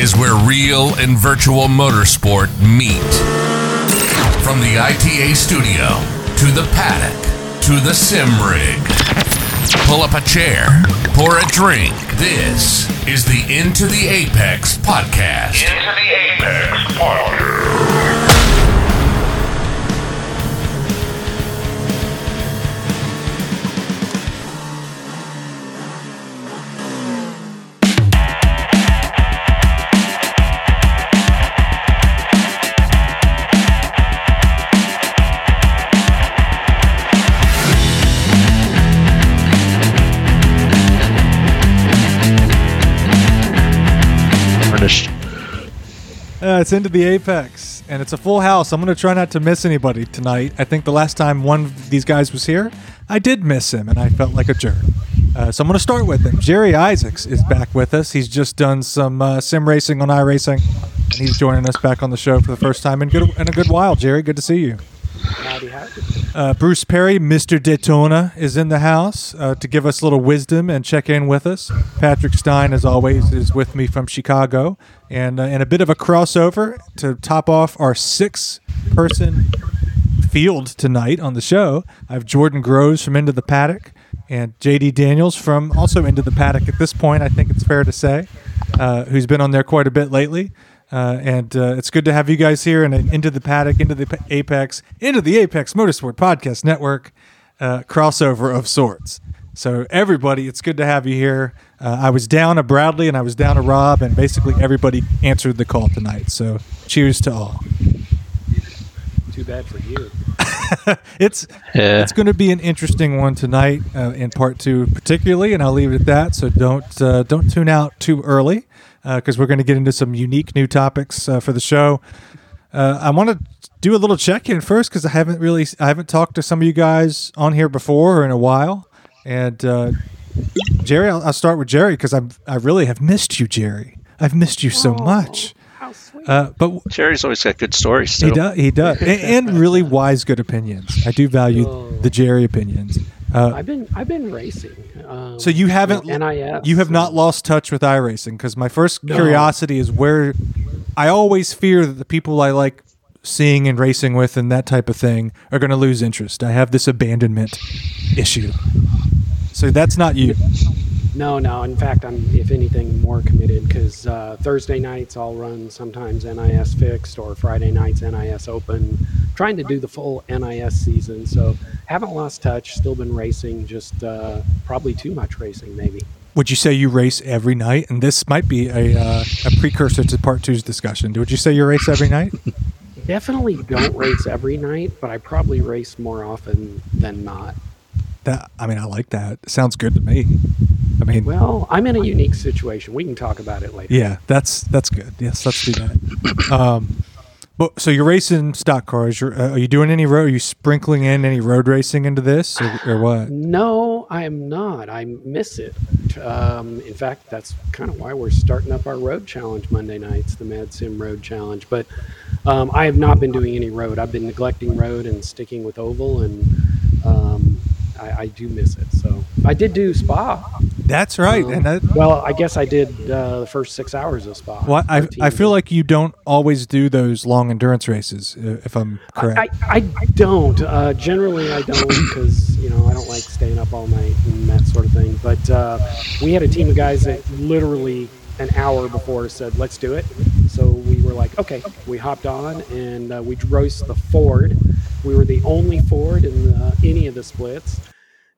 is where real and virtual motorsport meet. From the ITA studio to the paddock to the sim rig. Pull up a chair, pour a drink. This is the Into the Apex podcast. Into the Apex podcast. Into the apex, and it's a full house. I'm going to try not to miss anybody tonight. I think the last time one of these guys was here, I did miss him, and I felt like a jerk. Uh, so I'm going to start with him. Jerry Isaacs is back with us. He's just done some uh, sim racing on iRacing, and he's joining us back on the show for the first time in, good, in a good while. Jerry, good to see you. Uh, Bruce Perry, Mr. Daytona, is in the house uh, to give us a little wisdom and check in with us. Patrick Stein, as always, is with me from Chicago. And, uh, and a bit of a crossover to top off our six person field tonight on the show. I have Jordan Groves from Into the Paddock and JD Daniels from also Into the Paddock at this point, I think it's fair to say, uh, who's been on there quite a bit lately. Uh, and uh, it's good to have you guys here and into the paddock, into the Apex, into the Apex Motorsport Podcast Network uh, crossover of sorts. So everybody, it's good to have you here. Uh, I was down a Bradley and I was down a Rob, and basically everybody answered the call tonight. So cheers to all. Too bad for you. it's Yeah. it's going to be an interesting one tonight uh, in part two, particularly, and I'll leave it at that. So don't uh, don't tune out too early because we're going to get into some unique new topics uh, for the show. Uh, I want to do a little check in first because I haven't really I haven't talked to some of you guys on here before or in a while, and uh, Jerry, I'll, I'll start with Jerry because I I really have missed you, Jerry. I've missed you so much. How sweet. Uh, but Jerry's always got good stories. he Too. does. He does, and, and really wise, good opinions. I do value Oh. the Jerry opinions. Uh, I've been I've been racing. Um, so you haven't, NIS. you have not lost touch with iRacing because my first No. curiosity is where I always fear that the people I like seeing and racing with and that type of thing are going to lose interest. I have this abandonment issue. So that's not you. No, no. In fact, I'm if anything more committed because uh, Thursday nights I'll run sometimes NIS fixed or Friday nights NIS open. Trying to do the full NIS season, so haven't lost touch. Still been racing, just uh, probably too much racing maybe. Would you say you race every night? And this might be a, uh, a precursor to part two's discussion. Would you say you race every night? Definitely don't race every night, but I probably race more often than not. That I mean, I like that. Sounds good to me. I mean, Well, I'm in a unique situation. We can talk about it later. Yeah, that's that's good. Yes, let's do that. Um, but so you're racing stock cars. You're, uh, are you doing any road? Are you sprinkling in any road racing into this, or, or what? No, I am not. I miss it. Um, in fact, that's kind of why we're starting up our road challenge Monday nights, the Mad Sim Road Challenge. But um, I have not been doing any road. I've been neglecting road and sticking with oval, and um, I, I do miss it. So I did do Spa. That's right. Um, and Well, I guess I did uh, the first six hours of Spa. well, I I feel like you don't always do those long endurance races, if I'm correct. I, I don't. Uh, generally, I don't because you know I don't like staying up all night and that sort of thing. But uh, we had a team of guys that literally an hour before said, "Let's do it." So we were like, "Okay." We hopped on and uh, we raced the Ford. We were the only Ford in the, any of the splits,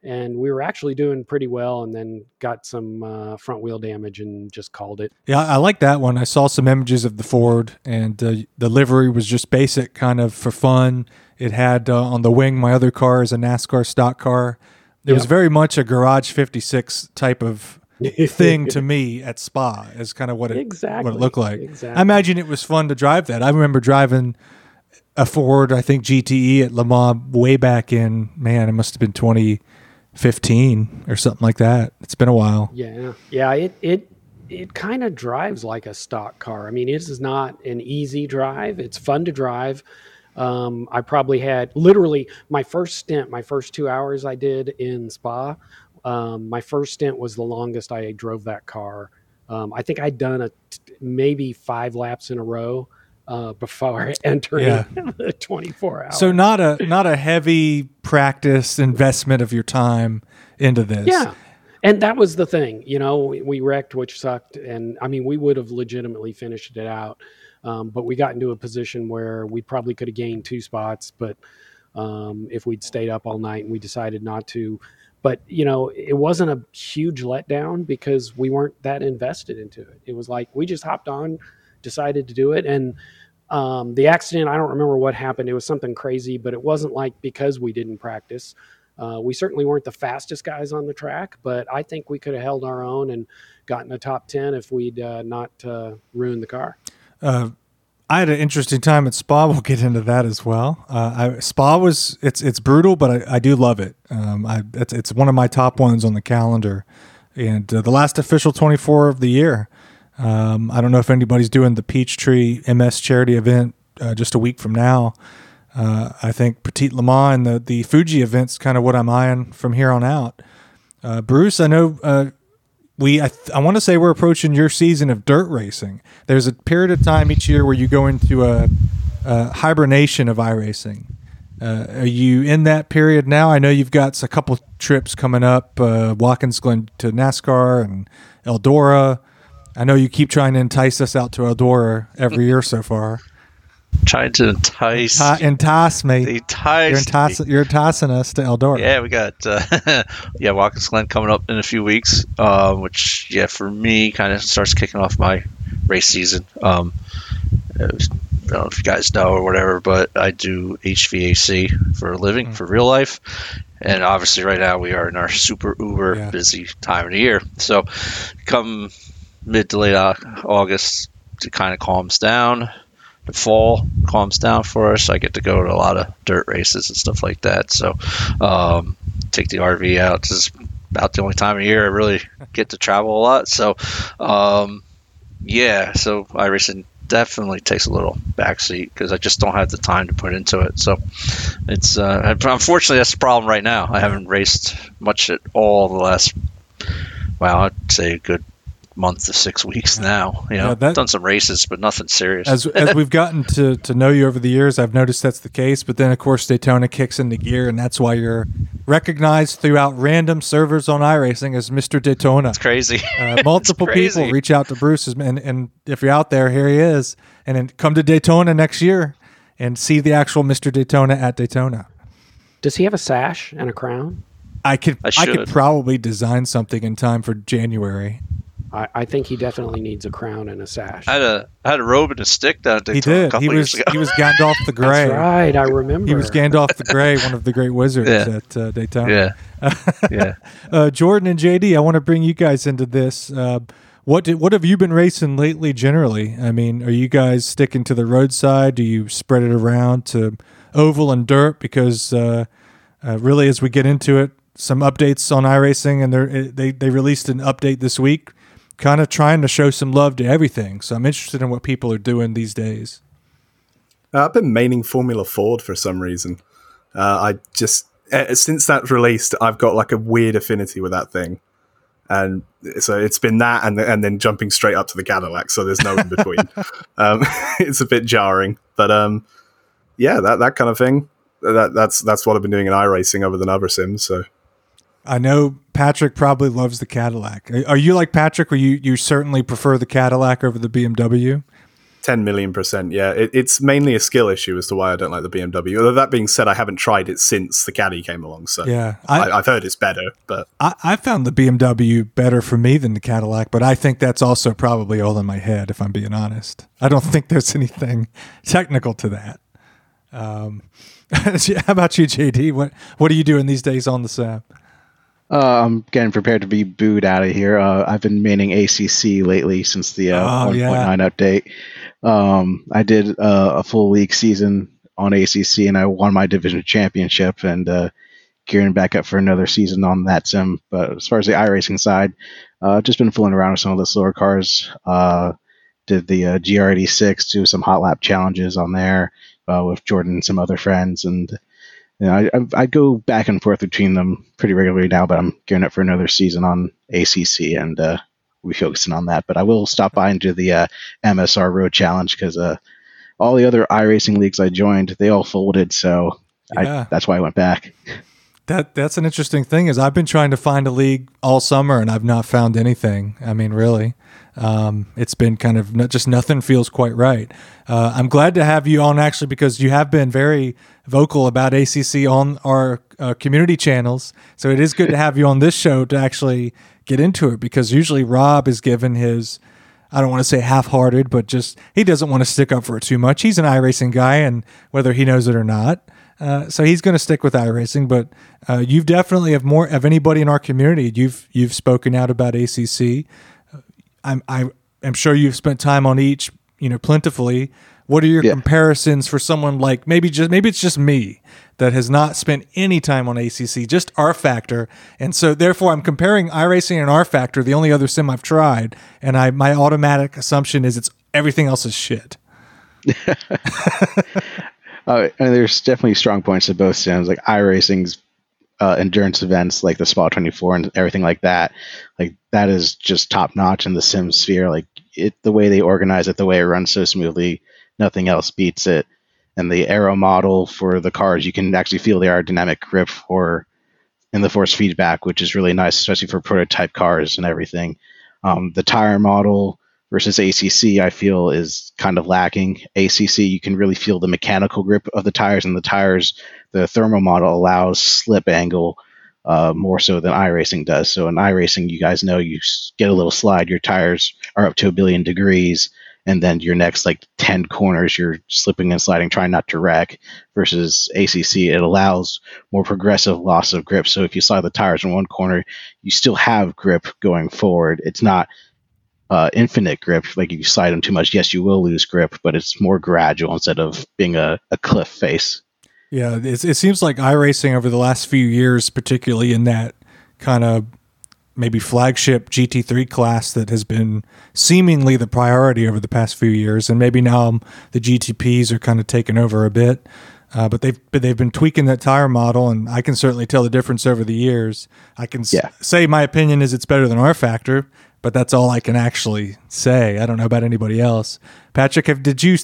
and we were actually doing pretty well. And then got some uh, front wheel damage and just called it. yeah, I like that one. I saw some images of the Ford, and uh, the livery was just basic, kind of for fun. It had uh, on the wing. My other car is a NASCAR stock car. It was very much a Garage 56 type of thing to me at Spa is kind of what it exactly. what it looked like. exactly. I imagine it was fun to drive that. I remember driving a Ford, I think GTE at Le Mans way back in man, it must have been 2015 or something like that. It's been a while. Yeah, yeah. It it it kind of drives like a stock car. I mean, it is not an easy drive. It's fun to drive. Um, I probably had literally my first stint, my first two hours I did in Spa. Um, my first stint was the longest I drove that car Um, I think I'd done a maybe five laps in a row uh, before entering Yeah. the 24 hours. So not a not a heavy practice investment of your time into this. Yeah. And that was the thing, you know, we, we wrecked, which sucked. And I mean, we would have legitimately finished it out. Um, but we got into a position where we probably could have gained two spots, but um, if we'd stayed up all night and we decided not to. But, you know, it wasn't a huge letdown because we weren't that invested into it. It was like we just hopped on, decided to do it. And um, the accident, I don't remember what happened. It was something crazy, but it wasn't like because we didn't practice. Uh, we certainly weren't the fastest guys on the track, but I think we could have held our own and gotten a top 10 if we'd uh, not uh, ruined the car. I had an interesting time at Spa. We'll get into that as well. Uh, I, Spa was it's it's brutal, but I, I do love it. Um, I it's, it's one of my top ones on the calendar, and uh, the last official 24 of the year. Um, I don't know if anybody's doing the Peachtree MS charity event uh, just a week from now. Uh, I think Petite Le and the the Fuji event's kind of what I'm eyeing from here on out. Uh, Bruce, I know uh, we I, th- I want to say we're approaching your season of dirt racing. There's a period of time each year where you go into a, a hibernation of iRacing. Uh, are you in that period now? I know you've got a couple trips coming up, uh, Watkins Glen to NASCAR and Eldora. I know you keep trying to entice us out to Eldora every year so far. Trying to entice. Ti- entice me. You're, entice. enticing, you're enticing us to Eldora. Yeah, we got uh, yeah Watkins Glen coming up in a few weeks, uh, which yeah for me kind of starts kicking off my race season. Um, was- I don't know if you guys know or whatever, but I do HVAC for a living Mm. for real life, and obviously right now we are in our super uber Yeah. busy time of the year. So come mid to late August, it kind of calms down. The fall calms down for us. I get to go to a lot of dirt races and stuff like that. So um, take the RV out. This is about the only time of year I really get to travel a lot. So, um, yeah, so iRacing definitely takes a little backseat because I just don't have the time to put into it. So, it's uh, unfortunately that's the problem right now. I haven't raced much at all the last, well, I'd say a good month to six weeks now. You know, Yeah, that- done some races, but nothing serious. as as we've gotten to to know you over the years, I've noticed that's the case. But then, of course, Daytona kicks into gear, and that's why you're recognized throughout random servers on iRacing as Mr. Daytona. it's crazy. Uh, multiple crazy. people reach out to Bruce, and and if you're out there, here he is, and then come to Daytona next year and see the actual Mr. Daytona at Daytona. Does he have a sash and a crown? I could I I, could probably design something in time for January. I, I think he definitely needs a crown and a sash. I had a I had a robe and a stick down at He Daytona a did. couple He years was ago. he was Gandalf the Grey. That's right. I remember. He was Gandalf the Grey, one of the great wizards Yeah. at uh, Daytona. yeah, yeah. Uh, Jordan and JD, I want to bring you guys into this. Uh, what did, what have you been racing lately? Generally, I mean, are you guys sticking to the roadside? Do you spread it around to oval and dirt? Because uh, uh, really, as we get into it, some updates on iRacing, and they they released an update this week, kind of trying to show some love to everything. So I'm interested in what people are doing these days. Uh, I've been maining Formula Ford for some reason. Uh, I just uh, since that's released, I've got like a weird affinity with that thing, and so it's been that, and and then jumping straight up to the Cadillac. So there's no in between. um, it's a bit jarring, but um, yeah, that that kind of thing. That that's that's what I've been doing in iRacing other than other sims. So I know Patrick probably loves the Cadillac. Are- you like Patrick, where you, you certainly prefer the Cadillac over the BMW? ten million percent, yeah. It, it's mainly a skill issue as to why I don't like the BMW. Although that being said, I haven't tried it since the Caddy came along. So Yeah, I, I've heard it's better, but I, I found the BMW better for me than the Cadillac, but I think that's also probably all in my head, if I'm being honest. I don't think there's anything technical to that. Um, how about you, JD? What what are you doing these days on the SAP? Uh, I'm getting prepared to be booed out of here. Uh, I've been maining ACC lately since the uh, Oh, 1.9 yeah. update. Um, I did uh, a full league season on ACC and I won my division championship and uh, gearing back up for another season on that sim. But as far as the iRacing side, uh, just been fooling around with some of the slower cars. Uh, did the uh, GR86, do some hot lap challenges on there uh, with Jordan and some other friends and you know, I, I go back and forth between them pretty regularly now, but I'm gearing up for another season on ACC, and uh, we'll be focusing on that. But I will stop by and do the uh, MSR Road Challenge because uh, all the other iRacing leagues I joined, they all folded. So Yeah. I, that's why I went back. That that's an interesting thing is I've been trying to find a league all summer and I've not found anything. I mean, really, um, it's been kind of no, just nothing feels quite right. Uh, I'm glad to have you on actually because you have been very vocal about ACC on our uh, community channels. So it is good to have you on this show to actually get into it because usually Rob is given his. I don't want to say half-hearted, but just he doesn't want to stick up for it too much. He's an iRacing guy, and whether he knows it or not, uh, so he's going to stick with iRacing. But uh, you've definitely have more of anybody in our community. You've you've spoken out about ACC. I'm I am sure you've spent time on each, you know, plentifully. What are your Yeah. comparisons for someone like maybe just maybe it's just me that has not spent any time on ACC, just rFactor, and so therefore I'm comparing iRacing and rFactor, the only other sim I've tried, and I my automatic assumption is it's everything else is shit. Uh, and there's definitely strong points to both sims, like iRacing's uh, endurance events, like the Spa 24 and everything like that. Like that is just top notch in the sim sphere. Like it, the way they organize it, the way it runs so smoothly, nothing else beats it. And the aero model for the cars, you can actually feel the aerodynamic grip for in the force feedback, which is really nice, especially for prototype cars and everything. Um, the tire model versus ACC, I feel, is kind of lacking. ACC, you can really feel the mechanical grip of the tires, and the tires, the thermal model allows slip angle uh, more so than iRacing does. So in iRacing, you guys know you get a little slide, your tires are up to a billion degrees, and then your next like 10 corners, you're slipping and sliding, trying not to wreck. Versus ACC, it allows more progressive loss of grip. So if you slide the tires in one corner, you still have grip going forward. It's not uh, infinite grip. Like if you slide them too much, yes, you will lose grip, but it's more gradual instead of being a, a cliff face. Yeah, it, it seems like iRacing over the last few years, particularly in that kind of maybe flagship GT3 class that has been seemingly the priority over the past few years, and maybe now the GTPs are kind of taking over a bit. Uh, but they've but they've been tweaking that tire model, and I can certainly tell the difference over the years. I can s- say my opinion is it's better than rFactor, but that's all I can actually say. I don't know about anybody else. Patrick, have, did you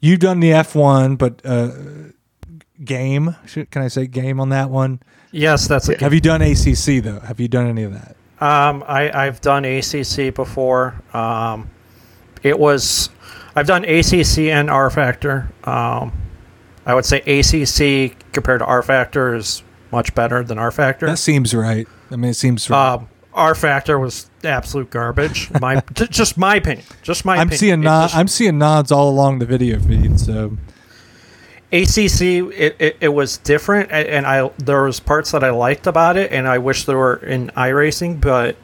you've done the F1, but uh, game? Should, can I say game on that one? Yes, that's a Have you done ACC though? Have you done any of that? Um, I, I've done ACC before. Um, it was, I've done ACC and rFactor. Um, I would say ACC compared to rFactor is much better than rFactor. That seems right. I mean, it seems right. Um, rFactor was absolute garbage. My just my opinion. Just my I'm opinion. seeing It nod, just- I'm seeing nods all along the video feed. So ACC it, it, it was different and I there was parts that I liked about it and I wish there were in iRacing but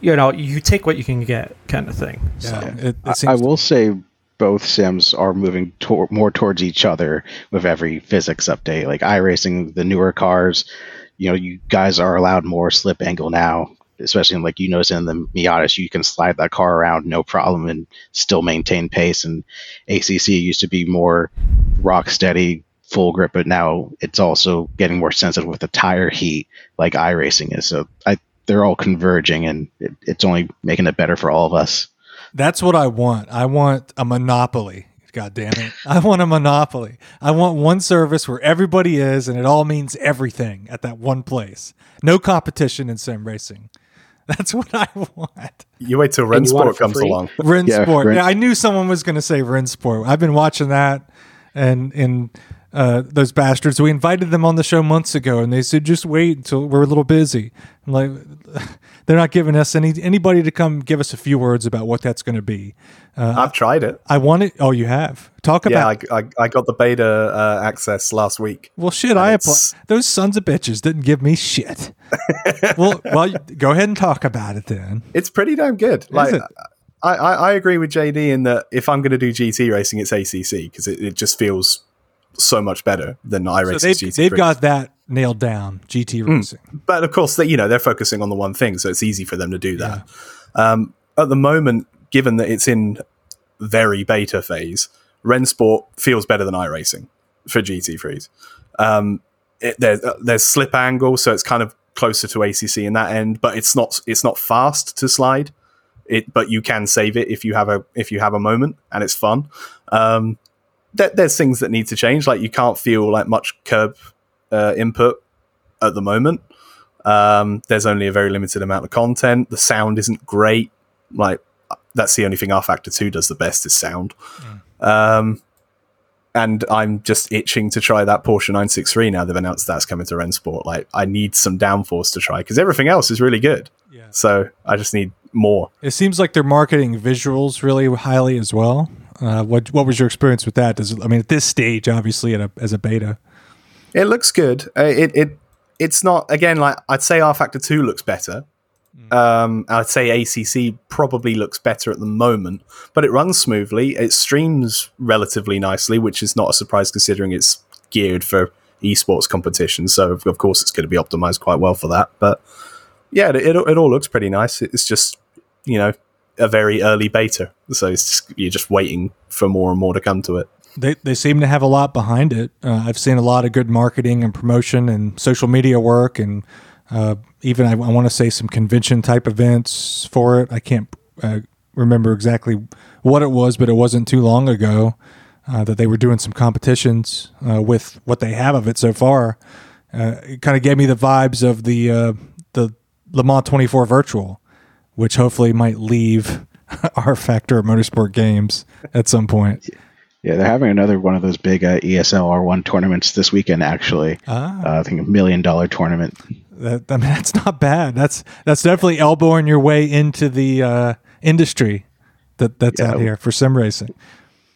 you know you take what you can get kind of thing so yeah, it, it I, I will say both sims are moving tor- more towards each other with every physics update. Like iRacing, the newer cars, you know, you guys are allowed more slip angle now. Especially in, like you notice in the Miatas, you can slide that car around no problem and still maintain pace. And ACC used to be more rock steady, full grip, but now it's also getting more sensitive with the tire heat, like iRacing is. So I, they're all converging, and it, it's only making it better for all of us. That's what I want. I want a monopoly. God damn it. I want a monopoly. I want one service where everybody is and it all means everything at that one place. No competition in sim racing. That's what I want. You wait till And you Rennsport comes free? along. Ren Yeah, Sport. I knew someone was going to say Rennsport. I've been watching that and in uh, those bastards. We invited them on the show months ago and they said, just wait until we're a little busy. I'm like, they're not giving us any anybody to come give us a few words about what that's going to be. I've tried it. I want it. Oh, you have. Talk Yeah, about. I, I, I got the beta uh, access last week. well, shit. I apply. it's- Those sons of bitches didn't give me shit. well, well, go ahead and talk about it then. It's pretty damn good. Like, it? I, I, I agree with JD in that if I'm going to do GT racing, it's ACC because it, it just feels so much better than So they've, GT. they've got that nailed down. GT racing. but of course, they, you know, they're focusing on the one thing, so it's easy for them to do that. Um, at the moment, given that it's in very beta phase, Rennsport feels better than iRacing for GT3s. Um, it, there's uh, there's slip angle, so it's kind of closer to ACC in that end, but it's not it's not fast to slide. it, but you can save it if you have a if you have a moment and it's fun. Um, there, there's things that need to change. Like you can't feel like much curb uh, input at the moment. Um, there's only a very limited amount of content. The sound isn't great. Like that's the only thing rFactor Two does the best is sound. Um, and I'm just itching to try that Porsche 963 now they've announced that's coming to Rennsport. Like, I need some downforce to try because everything else is really good. Yeah. So I just need more. It seems like they're marketing visuals really highly as well. Uh, what what was your experience with that? Does it, I mean at this stage, obviously, a, as a beta, It looks good. Uh, it it it's not again like I'd say rFactor Two looks better. Um, I'd say ACC probably looks better at the moment, but it runs smoothly. It streams relatively nicely, which is not a surprise considering it's geared for esports competition. So of of course it's going to be optimized quite well for that. But yeah, it, it, it all looks pretty nice. It's just you know a very early beta, so it's just, you're just waiting for more and more to come to it. they they seem to have a lot behind it. Uh, I've seen a lot of good marketing and promotion and social media work, and uh, even I, I want to say some convention type events for it. I can't uh, remember exactly what it was, but it wasn't too long ago uh, that they were doing some competitions uh, with what they have of it so far. Uh, it kind of gave me the vibes of the the Le Mans 24 Virtual, which hopefully might leave rFactor Motorsport games at some point. Yeah, they're having another one of those big uh, ESL R1 tournaments this weekend. Actually, Ah. uh, I think a million dollar tournament. That, I mean, that's not bad. That's that's definitely elbowing your way into the uh, industry that that's Yeah. out here for sim racing.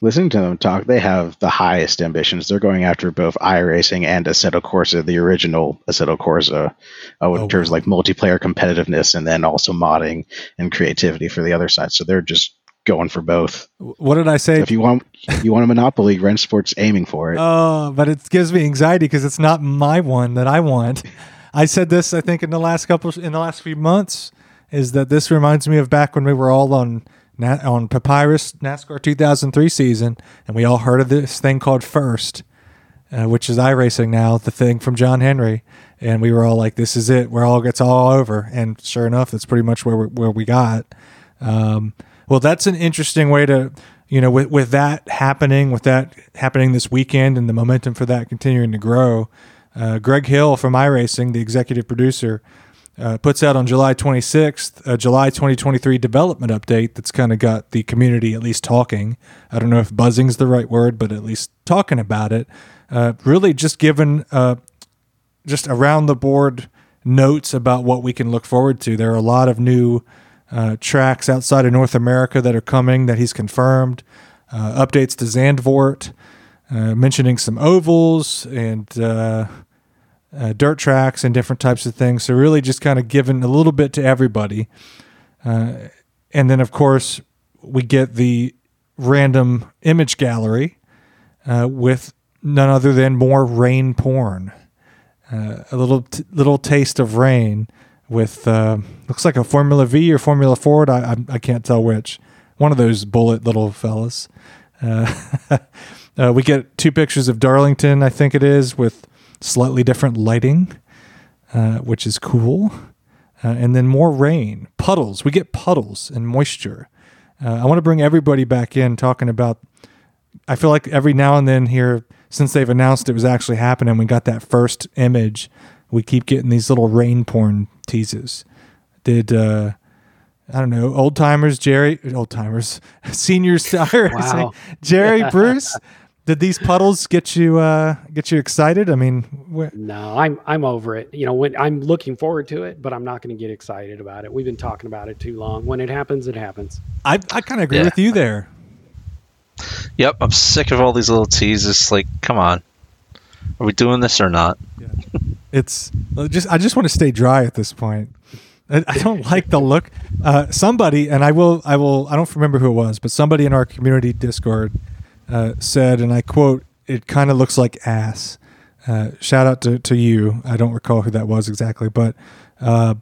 Listening to them talk, they have the highest ambitions. They're going after both iRacing and Assetto Corsa, the original Assetto Corsa, uh, in Oh, terms of like multiplayer competitiveness and then also modding and creativity for the other side. So they're just going for both. What did I say? If you want, you want a monopoly, Rennsport's aiming for it. Oh, but it gives me anxiety because it's not my one that I want. I said this, I think, in the last couple, in the last few months, is that this reminds me of back when we were all on on Papyrus NASCAR 2003 season, and we all heard of this thing called First, uh, which is iRacing now, the thing from John Henry, and we were all like, "This is it. We're all gets all over." And sure enough, that's pretty much where we, where we got. Um, well, that's an interesting way to, you know, with with that happening, with that happening this weekend, and the momentum for that continuing to grow. Uh, Greg Hill from iRacing, the executive producer, uh, puts out on July 26th a July 2023 development update that's kind of got the community at least talking. I don't know if buzzing's the right word, but at least talking about it. Uh, really, just given uh, just around the board notes about what we can look forward to. There are a lot of new uh, tracks outside of North America that are coming that he's confirmed. Uh, updates to Zandvoort, uh, mentioning some ovals and uh, dirt tracks and different types of things. So really, just kind of giving a little bit to everybody. Uh, and then, of course, we get the random image gallery uh, with none other than more rain porn uh, a little t- little taste of rain with uh, looks like a Formula V or Formula Ford. I, I I can't tell which. One of those bullet little fellas. Uh, we get two pictures of Darlington, I think it is, with slightly different lighting, uh, which is cool. Uh, and then more rain, puddles. We get puddles and moisture. Uh, I want to bring everybody back in talking about I feel like every now and then here, since they've announced it was actually happening, we got that first image. We keep getting these little rain porn teases. Did uh, I don't know old timers, Jerry, old timers, seniors, Wow. Jerry, Bruce? Did these puddles get you uh, get you excited? I mean, wh- No, I'm I'm over it. You know, when I'm looking forward to it, but I'm not going to get excited about it. We've been talking about it too long. When it happens, it happens. I I kind of agree Yeah. with you there. Yep, I'm sick of all these little teases. Like, come on, are we doing this or not? It's uh, just I just want to stay dry at this point. I, I don't like the look. Uh, somebody and I will I will I don't remember who it was, but somebody in our community Discord uh, said, and I quote, "It kind of looks like ass." Uh, shout out to, to you. I don't recall who that was exactly, but uh,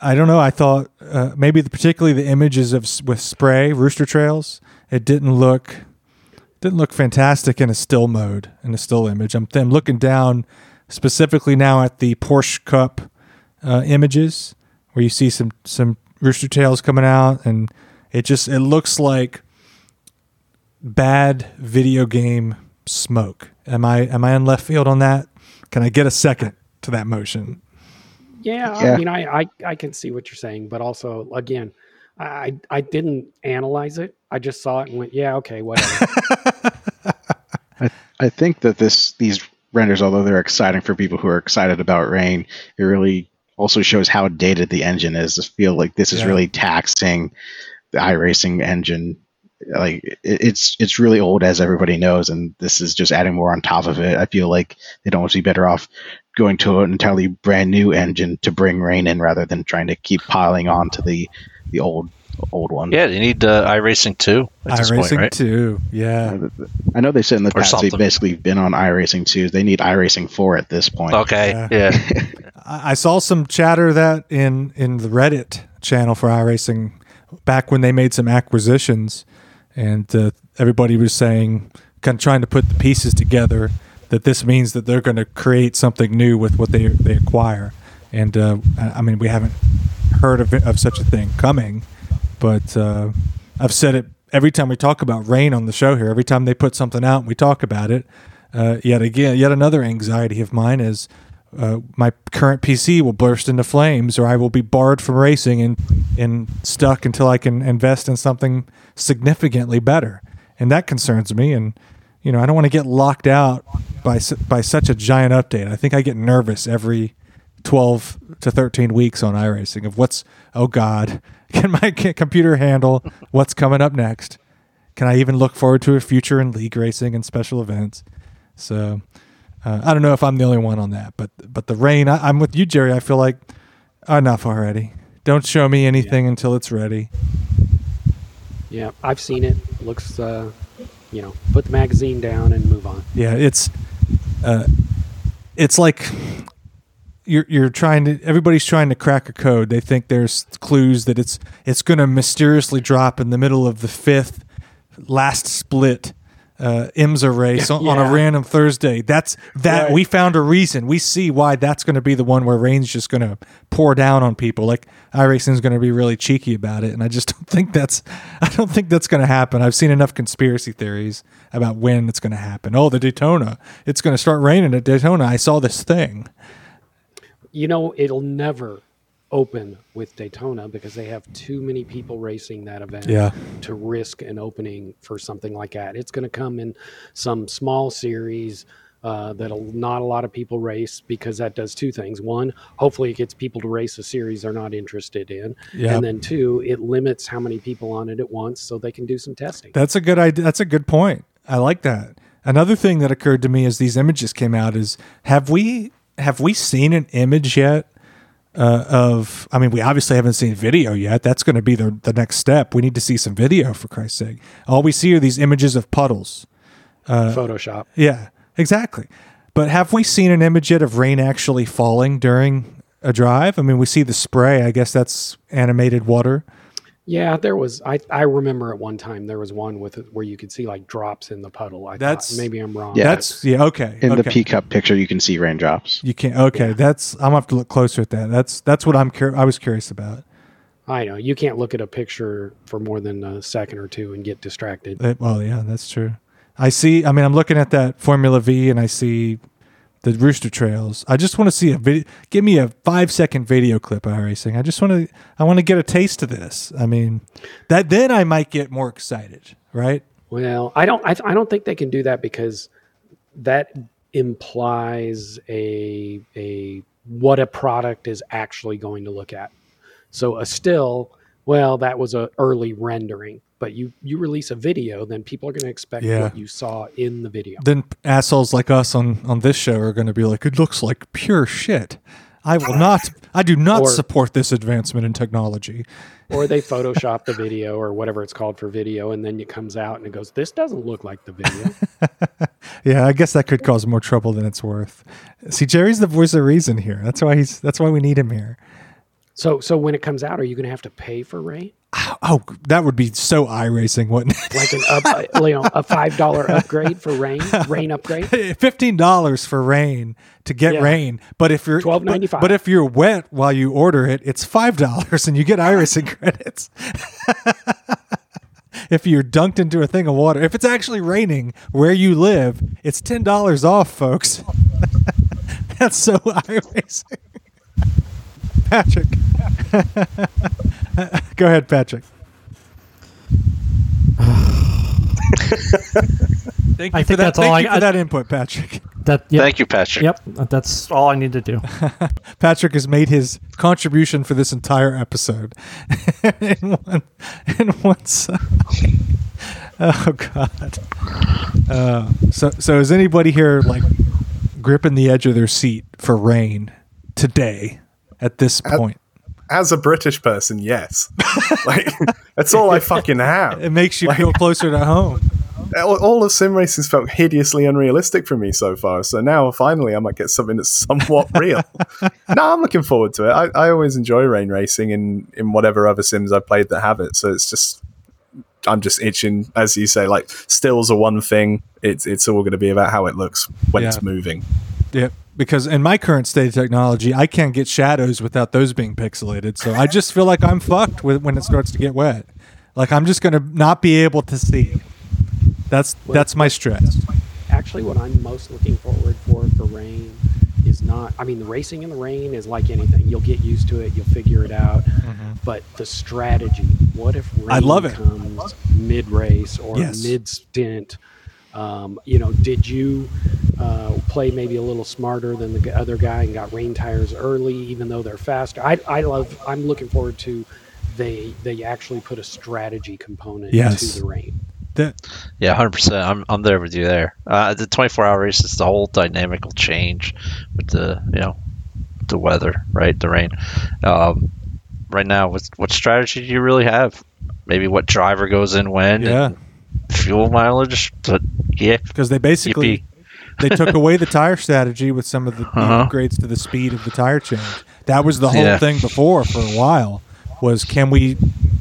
I don't know. I thought uh, maybe the, particularly the images of with spray rooster trails. It didn't look didn't look fantastic in a still mode in a still image. I'm, I'm looking down specifically now at the Porsche Cup uh, images where you see some some Rooster Tails coming out, and it just it looks like bad video game smoke. Am I am I in left field on that? Can I get a second to that motion? Yeah, Yeah. I mean, I, I I can see what you're saying, but also again, I I didn't analyze it. I just saw it and went, yeah, okay, whatever. I I think that this these renders, although they're exciting for people who are excited about rain, it really also shows how dated the engine is. I feel like this is Yeah. really taxing the iRacing engine. Like it's it's really old, as everybody knows, and this is just adding more on top of it. I feel like they'd almost be better off going to an entirely brand new engine to bring rain in, rather than trying to keep piling on to the the old old one. Yeah, they need uh, iRacing 2 at this point, iRacing right? two, yeah. I know they said in the Or past they've basically been on iRacing 2. They need iRacing 4 at this point. Okay, Yeah. yeah. I I saw some chatter that in in the Reddit channel for iRacing back when they made some acquisitions, and uh, everybody was saying, kind of trying to put the pieces together, that this means that they're going to create something new with what they they acquire. And uh, I mean, we haven't heard of, of such a thing coming, but uh, I've said it every time we talk about rain on the show here. Every time they put something out, and we talk about it. Uh, yet again, yet another anxiety of mine is uh, my current PC will burst into flames, or I will be barred from racing and and stuck until I can invest in something significantly better, and that concerns me. And you know, I don't want to get locked out by by such a giant update. I think I get nervous every 12 to 13 weeks on iRacing of what's oh god can my computer handle what's coming up next can i even look forward to a future in league racing and special events so uh, i don't know if i'm the only one on that but but the rain I, i'm with you jerry i feel like enough already don't show me anything until it's ready yeah, I've seen it. Looks, uh, you know, put the magazine down and move on. Yeah, it's uh, it's like you're you're trying to everybody's trying to crack a code. They think there's clues that it's it's going to mysteriously drop in the middle of the fifth last split uh, IMSA race on, on a random Thursday. That's that Right. we found a reason. We see why that's going to be the one where rain's just going to pour down on people. Like iRacing's going to be really cheeky about it, and I just don't think that's I don't think that's going to happen. I've seen enough conspiracy theories about when it's going to happen. Oh, the Daytona, it's going to start raining at Daytona. I saw this thing. You know, it'll never open with Daytona because they have too many people racing that event Yeah. to risk an opening for something like that. It's going to come in some small series uh, that'll not a lot of people race because that does two things. One, hopefully it gets people to race a series they're not interested in. Yeah. And then two, it limits how many people on it at once so they can do some testing. That's a good idea. That's a good point. I like that. Another thing that occurred to me as these images came out is have we have we seen an image yet uh, of? I mean, we obviously haven't seen video yet. That's going to be the the next step. We need to see some video for Christ's sake. All we see are these images of puddles. Photoshop. Yeah, exactly. But have we seen an image yet of rain actually falling during a drive? I mean, we see the spray. I guess that's animated water. Yeah, there was. I I remember at one time there was one with it where you could see like drops in the puddle. I That's- thought, maybe I'm wrong. Yeah. That's yeah. Okay. In okay. the P cup picture, you can see raindrops. You can't. Okay, Yeah. that's. I'm gonna have to look closer at that. That's that's what I'm. Cur- I was curious about. I know you can't look at a picture for more than a second or two and get distracted. Uh, well, yeah, that's true. I see. I mean, I'm looking at that Formula V, and I see the Rooster Trails. I just want to see a video. Give me a five second video clip of racing. I just want to. I want to get a taste of this. I mean, that then I might get more excited, right? Well, I don't. I, I don't think they can do that because that implies a a what a product is actually going to look at. So a still, well, that was a early rendering. But you you release a video, then people are going to expect Yeah. what you saw in the video. Then assholes like us on on this show are going to be like, it looks like pure shit. I will not. I do not Or- support this advancement in technology. or they Photoshop the video or whatever it's called for video, and then it comes out and it goes, "This doesn't look like the video." Yeah, I guess that could cause more trouble than it's worth. See, Jerry's the voice of reason here. That's why he's. That's why we need him here. so, so when it comes out, are you going to have to pay for rain? Oh, that would be so iRacing, wouldn't it? Like an up, you know, a five dollar upgrade for rain, rain upgrade. Fifteen dollars for rain to get Yeah. rain, but if you're $12.95. But, but if you're wet while you order it, it's five dollars, and you get iRacing credits. if you're dunked into a thing of water, if it's actually raining where you live, it's ten dollars off, folks. That's so iRacing. Patrick, go ahead, Patrick. Thank you I for think that. that's all Thank I- you for I- that input, Patrick. That yep, Thank you, Patrick. Yep, that's all I need to do. Patrick has made his contribution for this entire episode in one in one song. Oh God. Uh, so so is anybody here like gripping the edge of their seat for rain today at this point? As a British person, yes. like that's all I fucking have. It makes you feel closer to home. all, of sim racing's felt hideously unrealistic for me so far. So now finally I might get something that's somewhat real. no, I'm looking forward to it. I, I always enjoy rain racing in, in whatever other sims I've played that have it. So it's just I'm just itching, as you say, like stills are one thing. It's it's all going to be about how it looks when Yeah. it's moving. Yeah, because in my current state of technology, I can't get shadows without those being pixelated. So I just feel like I'm fucked with when it starts to get wet. Like I'm just gonna not be able to see. That's that's my stress. Actually, what I'm most looking forward for for rain is not. I mean, the racing in the rain is like anything. You'll get used to it. You'll figure it out. Mm-hmm. But the strategy. What if rain I love it. comes mid race or Yes. mid stint? Um, you know, did you uh, play maybe a little smarter than the other guy and got rain tires early, even though they're faster? I, I love. I'm looking forward to. They they actually put a strategy component Yes. to the rain. That Yeah, hundred percent. I'm I'm there with you there. Uh, the 24 hour races, the whole dynamic will change with the you know the weather, right? The rain. Um, right now, what what strategy do you really have? Maybe what driver goes in when? yeah, and fuel mileage. But yeah, because they basically they took away the tire strategy with some of the, the Uh-huh. upgrades to the speed of the tire change. That was the whole Yeah. thing before for a while. Was can we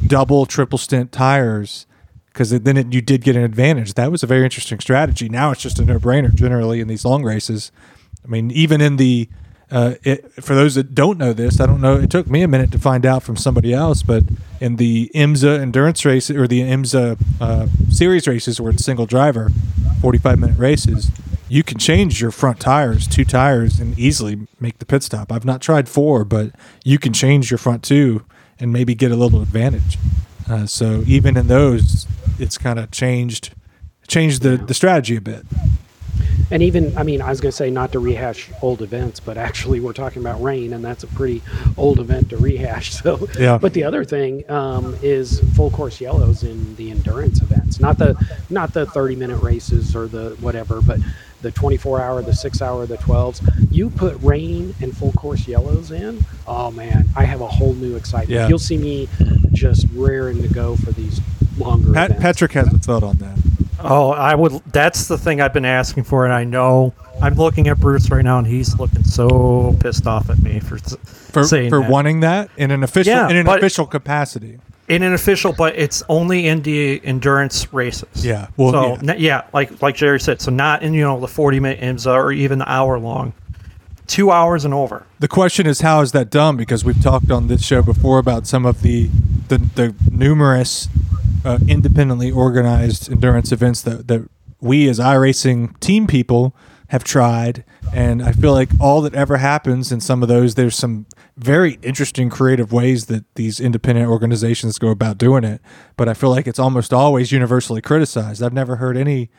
double, triple stint tires? Because then it, you did get an advantage. That was a very interesting strategy. Now it's just a no brainer generally in these long races. I mean, even in the uh, it, for those that don't know this, I don't know. It took me a minute to find out from somebody else, but in the IMSA endurance race or the IMSA uh, series races where it's single driver, forty-five minute races, you can change your front tires, two tires, and easily make the pit stop. I've not tried four, but you can change your front two and maybe get a little advantage. Uh, so even in those, it's kind of changed changed the, the strategy a bit. And even, I mean, I was going to say not to rehash old events, but actually we're talking about rain, and that's a pretty old event to rehash. So, Yeah. But the other thing um, is full course yellows in the endurance events, not the not the 30 minute races or the whatever, but the 24 hour, the six hour, the 12s. You put rain and full course yellows in, oh man, I have a whole new excitement. Yeah. You'll see me just raring to go for these longer Pat, events. Patrick has a thought on that. Oh, I would. That's the thing I've been asking for, and I know I'm looking at Bruce right now, and he's looking so pissed off at me for for, saying for that. wanting that in an official Yeah, in an official capacity. in an official, but it's only in the endurance races. Yeah, well, so yeah. n- yeah, like like Jerry said, so not in you know the 40 minute IMSA or even the hour long, two hours and over. The question is how is that done? Because we've talked on this show before about some of the the, the numerous uh, independently organized endurance events that that we as iRacing team people have tried, and I feel like all that ever happens in some of those, there's some very interesting creative ways that these independent organizations go about doing it. But I feel like it's almost always universally criticized. I've never heard any,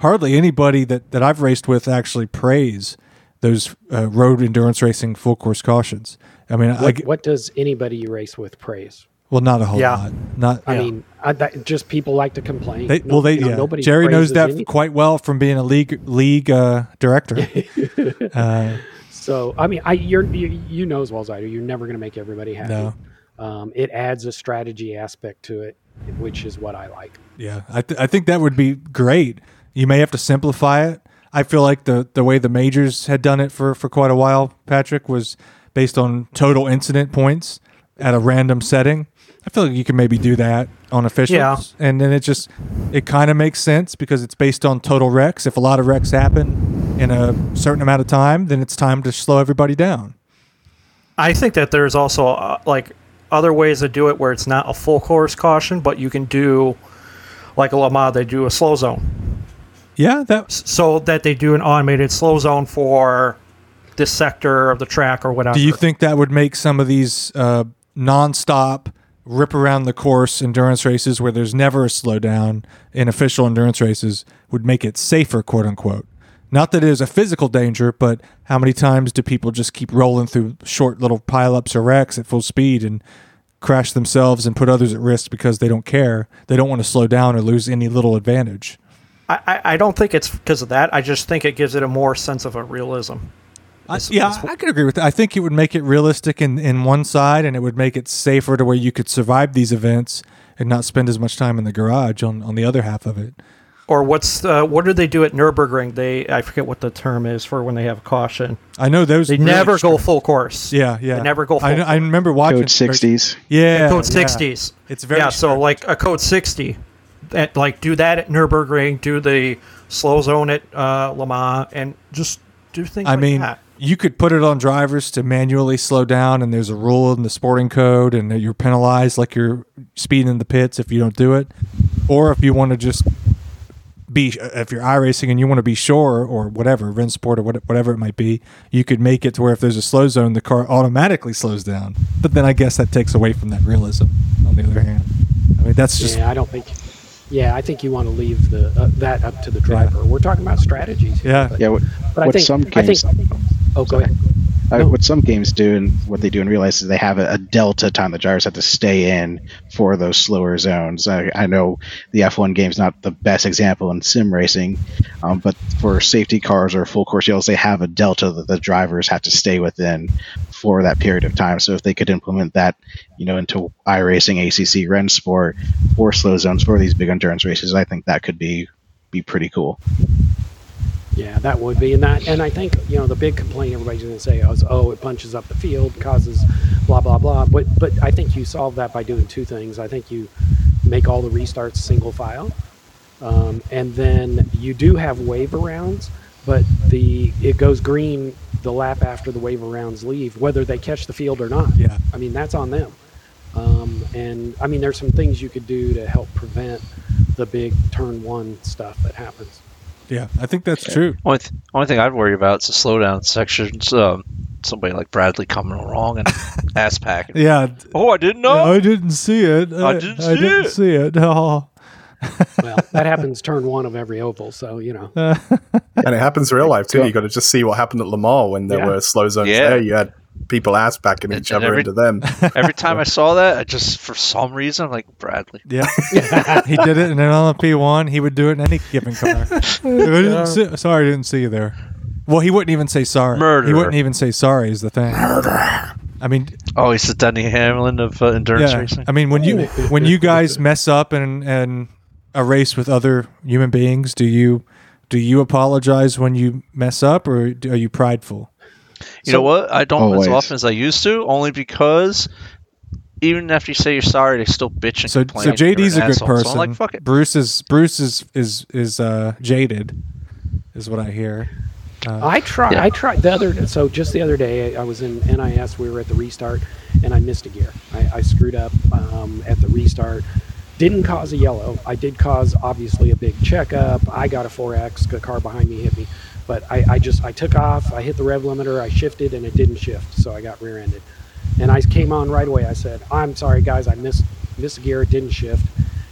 hardly anybody that that I've raced with actually praise those uh, road endurance racing full course cautions. I mean, I, what, what does anybody you race with praise? well, not a whole Yeah. lot. Not I Yeah. mean, I, that, just people like to complain. they, No- well, they you know, yeah. nobody Jerry knows that anything. quite well from being a league league uh, director. uh, So I mean, I you're, you you know as well as I do, you're never going to make everybody happy. No. Um, it adds a strategy aspect to it, which is what I like. Yeah, I, th- I think that would be great. You may have to simplify it. I feel like the, the way the majors had done it for, for quite a while, Patrick, was based on total incident points. at a random setting. I feel like you can maybe do that on officials, Yeah. and then it just it kind of makes sense because it's based on total wrecks. If a lot of wrecks happen in a certain amount of time, then it's time to slow everybody down. I think that there's also uh, like other ways to do it where it's not a full course caution, but you can do like a Lamar, they do a slow zone. Yeah, that So that they do an automated slow zone for this sector of the track or whatever. Do you think that would make some of these uh, non-stop rip around the course endurance races where there's never a slowdown in official endurance races would make it safer, quote unquote? Not that it is a physical danger, but how many times do people just keep rolling through short little pileups or wrecks at full speed and crash themselves and put others at risk because they don't care? They don't want to slow down or lose any little advantage. I, I, I don't think it's because of that. I just think it gives it a more sense of a realism. I, yeah, I could agree with that. I think it would make it realistic in, in one side, and it would make it safer to where you could survive these events and not spend as much time in the garage on, on the other half of it. Or what's uh, what do they do at Nurburgring? They I forget what the term is for when they have caution. I know those. They really never go full course. Yeah, yeah. They never go full. I, I remember watching Code 60s. Yeah, code yeah. 60s. It's very yeah. So like a code 60, that like do that at Nurburgring, do the slow zone at uh, Le Mans, and just do things. I like mean, that. you could put it on drivers to manually slow down, and there's a rule in the sporting code, and you're penalized like you're speeding in the pits if you don't do it. Or if you want to just be, if you're iRacing and you want to be sure or whatever, Rennsport or whatever it might be, you could make it to where if there's a slow zone, the car automatically slows down. But then I guess that takes away from that realism. On the other hand, I mean that's just yeah, I don't think. Yeah, I think you want to leave the uh, that up to the driver. We're talking about strategies. Here, Yeah. but, Yeah, what, but I what think some I think. Oh, go ahead. Uh, what some games do and what they do and realize is they have a, a delta time the drivers have to stay in for those slower zones. I, I know the F1 game's not the best example in sim racing, um, but for safety cars or full course yellows, they have a delta that the drivers have to stay within for that period of time. So if they could implement that, you know, into iRacing, ACC, Rennsport, or slow zones for these big endurance races, I think that could be be pretty cool. Yeah, that would be, and that, and I think you know the big complaint everybody's going to say is, oh, it punches up the field, causes blah blah blah. But but I think you solve that by doing two things. I think you make all the restarts single file, um, and then you do have wave arounds, but the it goes green the lap after the wave arounds leave, whether they catch the field or not. Yeah. I mean that's on them. Um, and I mean there's some things you could do to help prevent the big turn one stuff that happens. Yeah. I think that's true. Only, th- only thing I'd worry about is the slowdown sections. Um, somebody like Bradley coming along and ass packing. Yeah. Oh, I didn't know. I didn't see it. I didn't I see didn't it. see it. Oh. Well, that happens turn one of every oval, so you know. and it happens real life too. You got to just see what happened at Le Mans when there Yeah. were slow zones Yeah. there. You had people ass backing each and other every- into them. Every time I saw that, I just for some reason I'm like Bradley. Yeah, he did it, and then on the P one, he would do it in any given car. I didn't see- sorry, I didn't see you there. Well, he wouldn't even say sorry. Murder. He wouldn't even say sorry. Is the thing. Murder. I mean, Oh, he's the Denny Hamlin of uh, endurance yeah. racing. I mean, when you when you guys mess up and and a race with other human beings, do you do you apologize when you mess up, or are you prideful? You know what? I don't Always. as often as I used to, only because even after you say you're sorry, they still bitch and So complain. so like you're JD's an a good asshole. person. So I'm like, fuck it. Bruce is Bruce is is is uh, jaded, is what I hear. I try. Yeah. I tried the other. So just the other day, I was in NIS. We were at the restart, and I missed a gear. I, I screwed up um, at the restart. Didn't cause a yellow. I did cause obviously a big checkup. I got a 4X. The car behind me hit me, but I, I just I took off. I hit the rev limiter. I shifted, and it didn't shift, so I got rear-ended. And I came on right away. I said, "I'm sorry, guys. I missed missed gear. It didn't shift."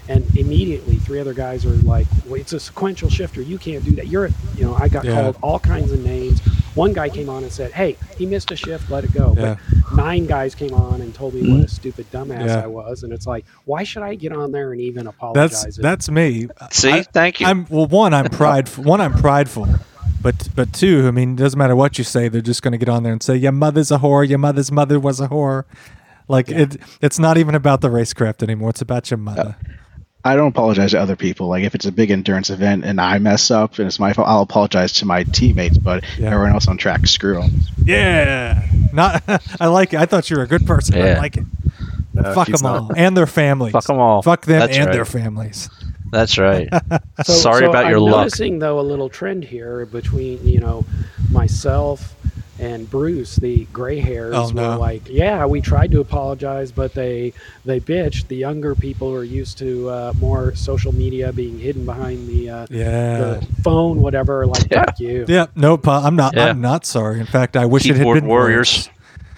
And immediately, three other guys are like, well, "It's a sequential shifter. You can't do that. You're, a, you know." I got Yeah. called all kinds of names. One guy came on and said, "Hey, he missed a shift. Let it go." Yeah. But nine guys came on and told me what a mm-hmm. stupid dumbass Yeah. I was, and it's like, why should I get on there and even That's apologize? that's me. See, I- thank you. I'm well. One, I'm prideful. One, I'm prideful. But but two, I mean, it doesn't matter what you say. They're just going to get on there and say, "Your mother's a whore. Your mother's mother was a whore." Like it, it's not even about the racecraft anymore. It's about your mother. I don't apologize to other people. Like if it's a big endurance event and I mess up and it's my fault, I'll apologize to my teammates. But Yeah. everyone else on track, screw them. Yeah. Not. I like it. I thought you were a good person. I like it. Uh, Fuck them not. all and their families. Fuck them all. Fuck them That's and right. their families. That's right. So- Sorry so about I'm your luck. noticing though a little trend here between you know myself and Bruce, the gray hairs Oh, no. were like, yeah, we tried to apologize, but they they bitched. The younger people are used to uh, more social media being hidden behind the uh, Yeah. the phone, whatever. Like, Yeah. fuck you. Yeah. No, pa, I'm not. Yeah. I'm not sorry. In fact, I wish it had been warriors. worse.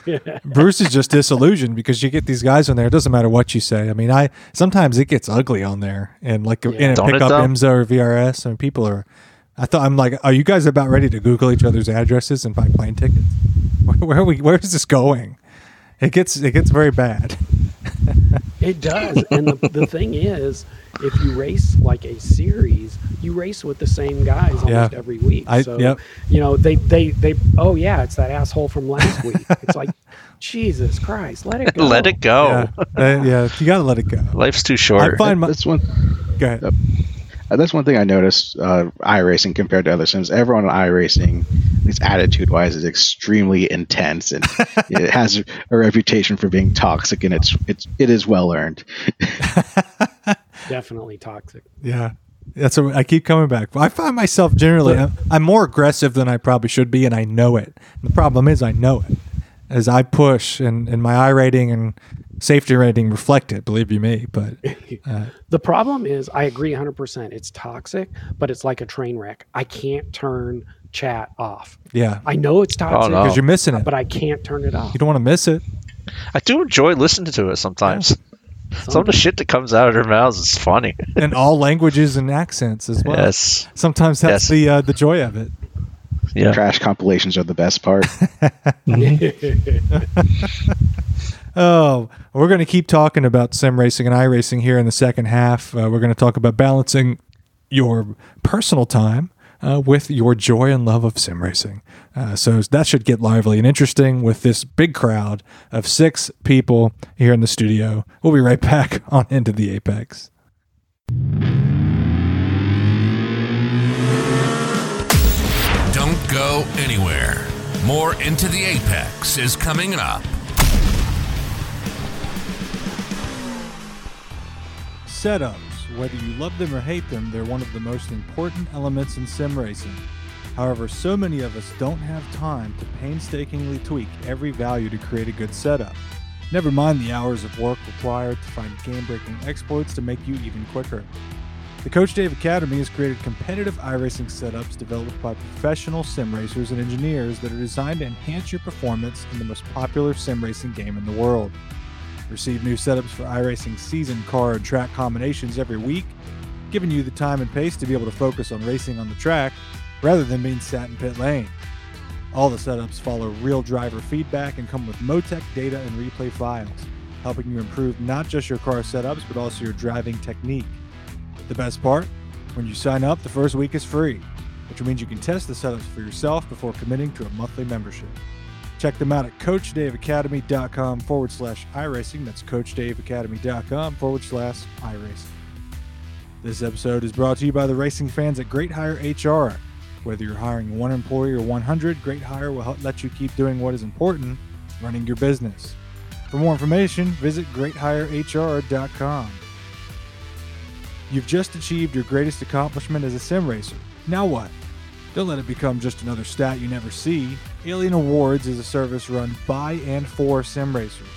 Bruce is just disillusioned because you get these guys on there. It doesn't matter what you say. I mean, I sometimes it gets ugly on there, and like in a Don't it, pickup though? IMSA or VRS, and people are. I thought I'm like, are you guys about ready to Google each other's addresses and buy plane tickets? Where, where are we? Where is this going? It gets it gets very bad. It does. and the, the thing is, if you race like a series, you race with the same guys almost Yeah. every week. I- so, yep. you know, they, they, they, oh, yeah, it's that asshole from last week. It's like, Jesus Christ, let it go. Let it go. Yeah, Uh, yeah, you got to let it go. Life's too short. I find my. That's one. Go ahead. Uh, that's one thing I noticed. Uh, iRacing compared to other sims, everyone on iRacing, at least attitude-wise, is extremely intense, and it has a reputation for being toxic, and it's it's it is well earned. Definitely toxic. Yeah. That's what I keep coming back. I find myself generally I'm, I'm more aggressive than I probably should be, and I know it. the problem is I know it. As I push, and, and my iRating and safety rating reflect it. Believe you me, but uh, The problem is, I agree 100%. It's toxic, but it's like a train wreck. I can't turn chat off. yeah, I know it's toxic, no. because you're missing it. but I can't turn it off. You don't want to miss it. I do enjoy listening to it sometimes. Some of the shit that comes out of their mouths is funny. In all languages and accents as well. Yes. Sometimes that's Yes. the uh, the joy of it. Yeah. Trash compilations are the best part. Oh, we're going to keep talking about sim racing and iRacing here in the second half. Uh, we're going to talk about balancing your personal time uh, with your joy and love of sim racing. Uh, so that should get lively and interesting with this big crowd of six people here in the studio. We'll be right back on Into the Apex. Don't go anywhere. More Into the Apex is coming up. Setups, whether you love them or hate them, they're one of the most important elements in sim racing. However, so many of us don't have time to painstakingly tweak every value to create a good setup. Never mind the hours of work required to find game breaking exploits to make you even quicker. The Coach Dave Academy has created competitive iRacing setups developed by professional sim racers and engineers that are designed to enhance your performance in the most popular sim racing game in the world. Receive new setups for iRacing season, car, and track combinations every week, giving you the time and pace to be able to focus on racing on the track rather than being sat in pit lane. All the setups follow real driver feedback and come with Motec data and replay files, helping you improve not just your car setups but also your driving technique. The best part? When you sign up, the first week is free, which means you can test the setups for yourself before committing to a monthly membership. Check them out at CoachDaveAcademy.com forward slash iRacing. That's CoachDaveAcademy.com forward slash iRacing. This episode is brought to you by the racing fans at Great Hire HR. Whether you're hiring one employee or 100, Great Hire will help let you keep doing what is important, running your business. For more information, visit GreatHireHR.com. You've just achieved your greatest accomplishment as a sim racer. Now what? Don't let it become just another stat you never see. Alien Awards is a service run by and for sim racers,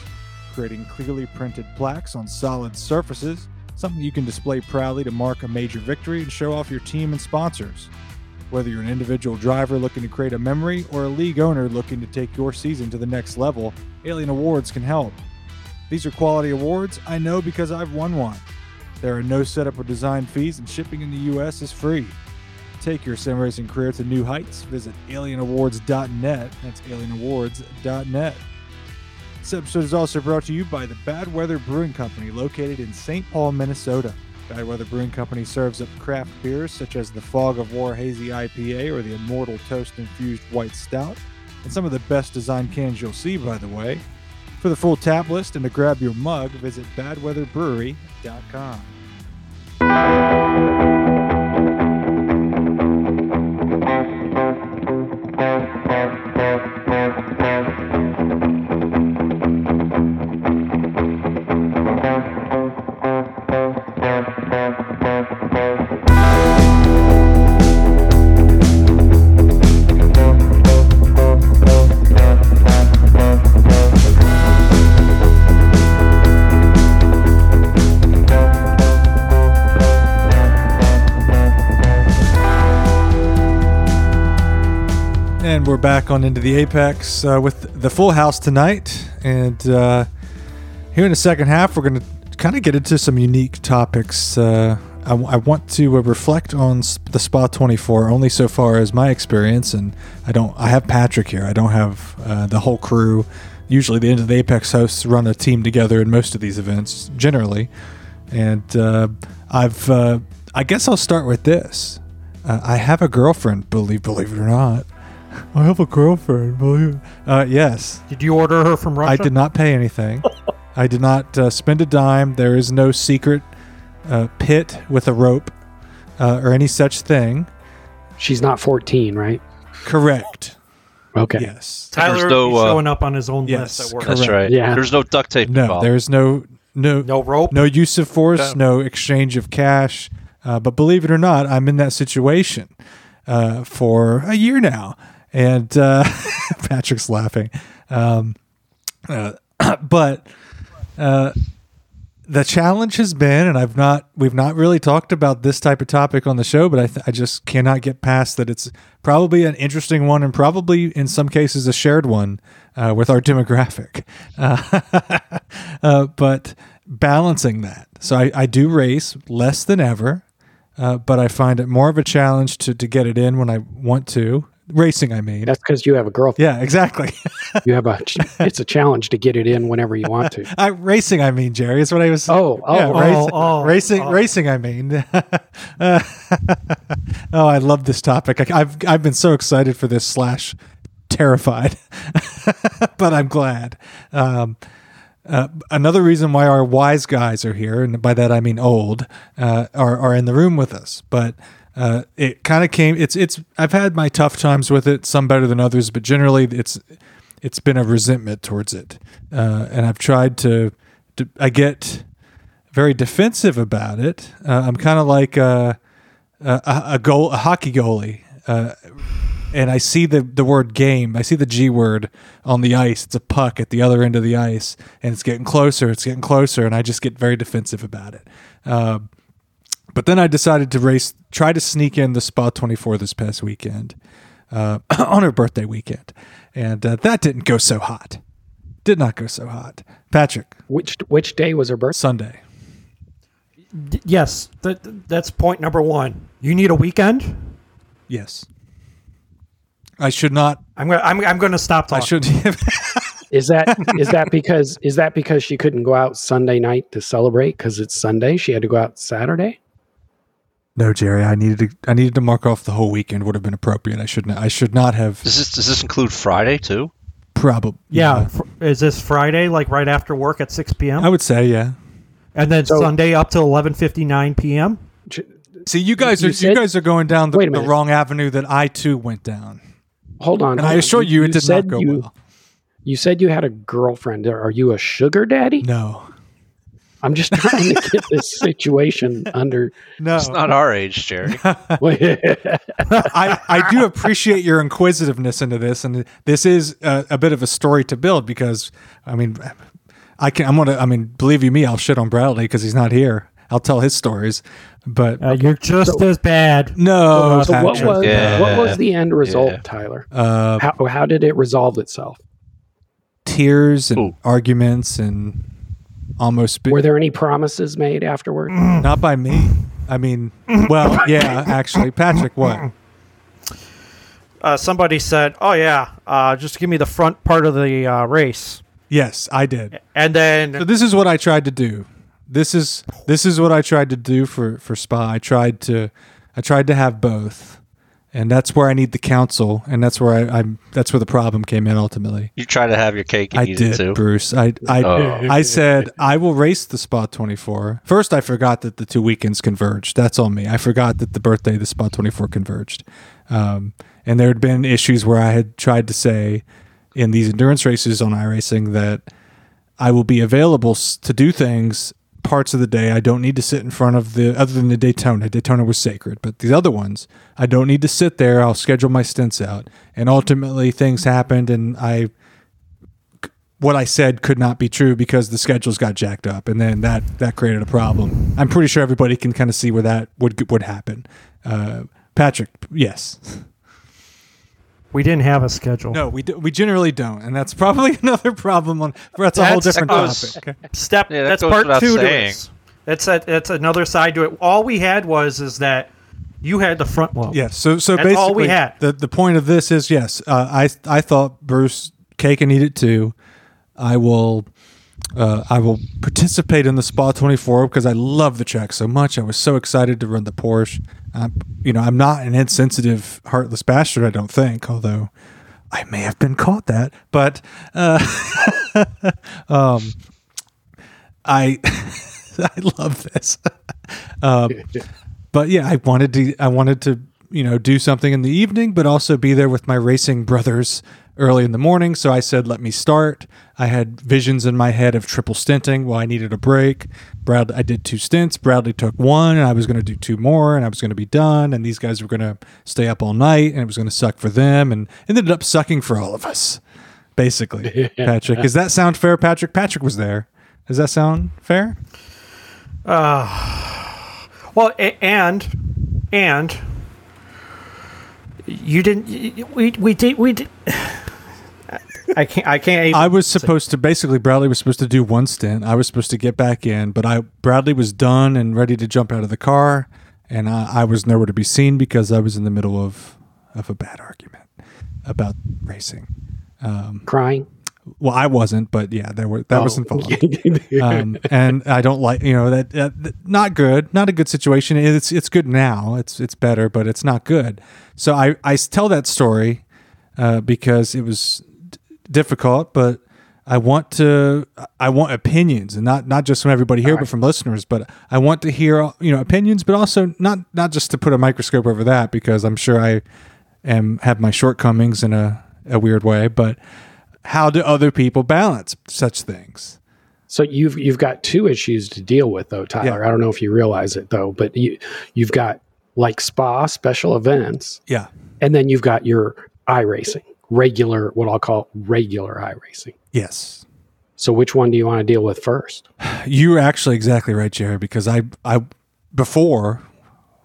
creating clearly printed plaques on solid surfaces, something you can display proudly to mark a major victory and show off your team and sponsors. Whether you're an individual driver looking to create a memory or a league owner looking to take your season to the next level, Alien Awards can help. These are quality awards I know because I've won one. There are no setup or design fees, and shipping in the U.S. is free. Take your sim racing career to new heights. Visit alienawards.net. That's alienawards.net. This episode is also brought to you by the Bad Weather Brewing Company, located in St. Paul, Minnesota. Bad Weather Brewing Company serves up craft beers such as the Fog of War Hazy IPA or the Immortal Toast Infused White Stout, and some of the best designed cans you'll see, by the way. For the full tap list and to grab your mug, visit badweatherbrewery.com. we're back on Into the Apex uh, with the full house tonight. And uh, here in the second half, we're going to kind of get into some unique topics. Uh, I, I want to uh, reflect on s- the Spa 24 only so far as my experience. And I don't, I have Patrick here. I don't have uh, the whole crew. Usually, the Into the Apex hosts run a team together in most of these events, generally. And uh, I've, I guess I'll start with this. I have a girlfriend, believe believe it or not. I have a girlfriend, believe. Uh, yes, Did you order her from Russia? I did not pay anything. I did not uh, spend a dime. There is no secret uh, pit with a rope uh, or any such thing. She's not 14, right? Correct. Okay. Yes. Tyler There's no, uh, showing up on his own Yes, list at work. That's right. Yeah. There's no duct tape No, involved. there's no no No rope. no use of force, Okay. no exchange of cash. Uh, but believe it or not, I'm in that situation uh, for a year now, and uh, Patrick's laughing. Um, uh, but uh, the challenge has been, and I've not, we've not really talked about this type of topic on the show, but I, th- I just cannot get past that it's probably an interesting one, and probably in some cases a shared one uh, with our demographic. Uh, uh, but balancing that, so I, I do race less than ever, uh, but I find it more of a challenge to to get it in when I want to. Racing, I mean. That's because you have a girlfriend. Yeah, exactly. You have a. It's a challenge to get it in whenever you want to. I, racing, I mean, Jerry, is what I was. Oh, oh, yeah, oh, racing, oh, racing, oh. racing. I mean, Uh, oh, I love this topic. I, I've I've been so excited for this slash terrified, but I'm glad. Um, uh, another reason why our wise guys are here, and by that I mean old, uh, are are in the room with us. But uh, it kind of came. It's it's. I've had my tough times with it, some better than others, but generally it's it's been a resentment towards it, uh, and I've tried to, to. I get very defensive about it. Uh, I'm kind of like a, a a goal a hockey goalie. Uh, and I see the, the word game. I see the G word on the ice. It's a puck at the other end of the ice, and it's getting closer. It's getting closer, and I just get very defensive about it. Uh, but then I decided to race, try to sneak in the Spa 24 this past weekend uh, on her birthday weekend, and uh, that didn't go so hot. Did not go so hot. Patrick, Which which day was her birthday? Sunday. D- yes, that, that's point number one. You need a weekend. Yes. I should not. I'm gonna I'm, I'm gonna stop talking. I talking. should. Is that is that because is that because she couldn't go out Sunday night to celebrate because it's Sunday? She had to go out Saturday. No, Jerry. I needed to. I needed to mark off the whole weekend. Would have been appropriate. I shouldn't. I should not have. Does this does this include Friday too? Probably. yeah, fr- is this Friday like right after work at 6 p.m. I would say yeah. and then So- Sunday up to 11:59 p.m. See, you guys You are you said- guys are going down the, Wait a the minute. wrong avenue that I too went down, Hold on. and hold I on. assure you, it did not said go you, well. You said you had a girlfriend. Are you a sugar daddy? No, I'm just trying to get this situation under. no. It's not our age, Jerry. I, I do appreciate your inquisitiveness into this, and this is a, a bit of a story to build because I mean, I can I'm gonna I mean, believe you me, I'll shit on Bradley because he's not here. I'll tell his stories, but Uh, you're just as bad. no, so what was Yeah. what was the end result, Yeah. Tyler? uh, How how did it resolve itself? tears and Ooh. arguments and almost be- Were there any promises made afterward? not by me. I mean, well, yeah, actually, Patrick, what? Uh, somebody said, "Oh yeah, uh, just give me the front part of the uh, race," Yes, I did. and So then this is what I tried to do. This is this is what I tried to do for for Spa. I tried to I tried to have both, and that's where I need the counsel, and that's where I, I'm. That's where the problem came in ultimately. You try to have your cake and I eat did, it too. Bruce. I I Oh. I said I will race the Spa 24. First, I forgot that the two weekends converged. That's on me. I forgot that the birthday of the Spa 24 converged, um, and there had been issues where I had tried to say in these endurance races on iRacing that I will be available to do things parts of the day. I don't need to sit in front of the other than the Daytona. Daytona was sacred, but these other ones, I don't need to sit there. I'll schedule my stints out. And ultimately things happened and I what I said could not be true because the schedules got jacked up and then that that created a problem. I'm pretty sure everybody can kind of see where that would would happen. Uh, Patrick, yes. We didn't have a schedule. No, we do, we generally don't, and that's probably another problem. On that's a whole different that goes- topic. Step. Yeah, that that's part without two to saying. this. That's a, that's another side to it. All we had was is that you had the front lobe. Yes. So so That's basically, all we had. the the point of this is yes. Uh, I I thought Bruce cake and eat it too. I will. Uh, I will participate in the Spa 24 because I love the track so much. I was so excited to run the Porsche. Um, you know, I'm not an insensitive, heartless bastard. I don't think, although I may have been caught that. But uh, um, I I love this. um, but yeah, I wanted to I wanted to you know do something in the evening, but also be there with my racing brothers early in the morning. So I said, let me start. I had visions in my head of triple stinting. Well, I needed a break. Brad, I did two stints. Bradley took one, and I was going to do two more, and I was going to be done. And these guys were going to stay up all night, and it was going to suck for them, and it ended up sucking for all of us. Basically, Patrick. Does that sound fair, Patrick? Patrick was there. Does that sound fair? Uh, well, and and you didn't. We we did we did. I can't. I can't. Even, I was supposed to basically Bradley was supposed to do one stint. I was supposed to get back in, but I Bradley was done and ready to jump out of the car, and I, I was nowhere to be seen because I was in the middle of of a bad argument about racing. Crying. Well, I wasn't, but yeah, there were that was Oh. involved. um, and I don't like you know that, that that- not good, not a good situation. It's it's good now. It's it's better, but it's not good. So I I tell that story uh, because it was d- difficult, but I want to I want opinions and not not just from everybody here, but from listeners. But I want to hear you know opinions, but also not not just to put a microscope over that because I'm sure I am have my shortcomings in a a weird way, but how do other people balance such things? So you've you've got two issues to deal with though, Tyler. Yeah. I don't know if you realize it though, but you you've got like spa special events, Yeah. and then you've got your iRacing, regular what I'll call regular iRacing. Yes. So which one do you want to deal with first? You're actually exactly right, Jared, because I I before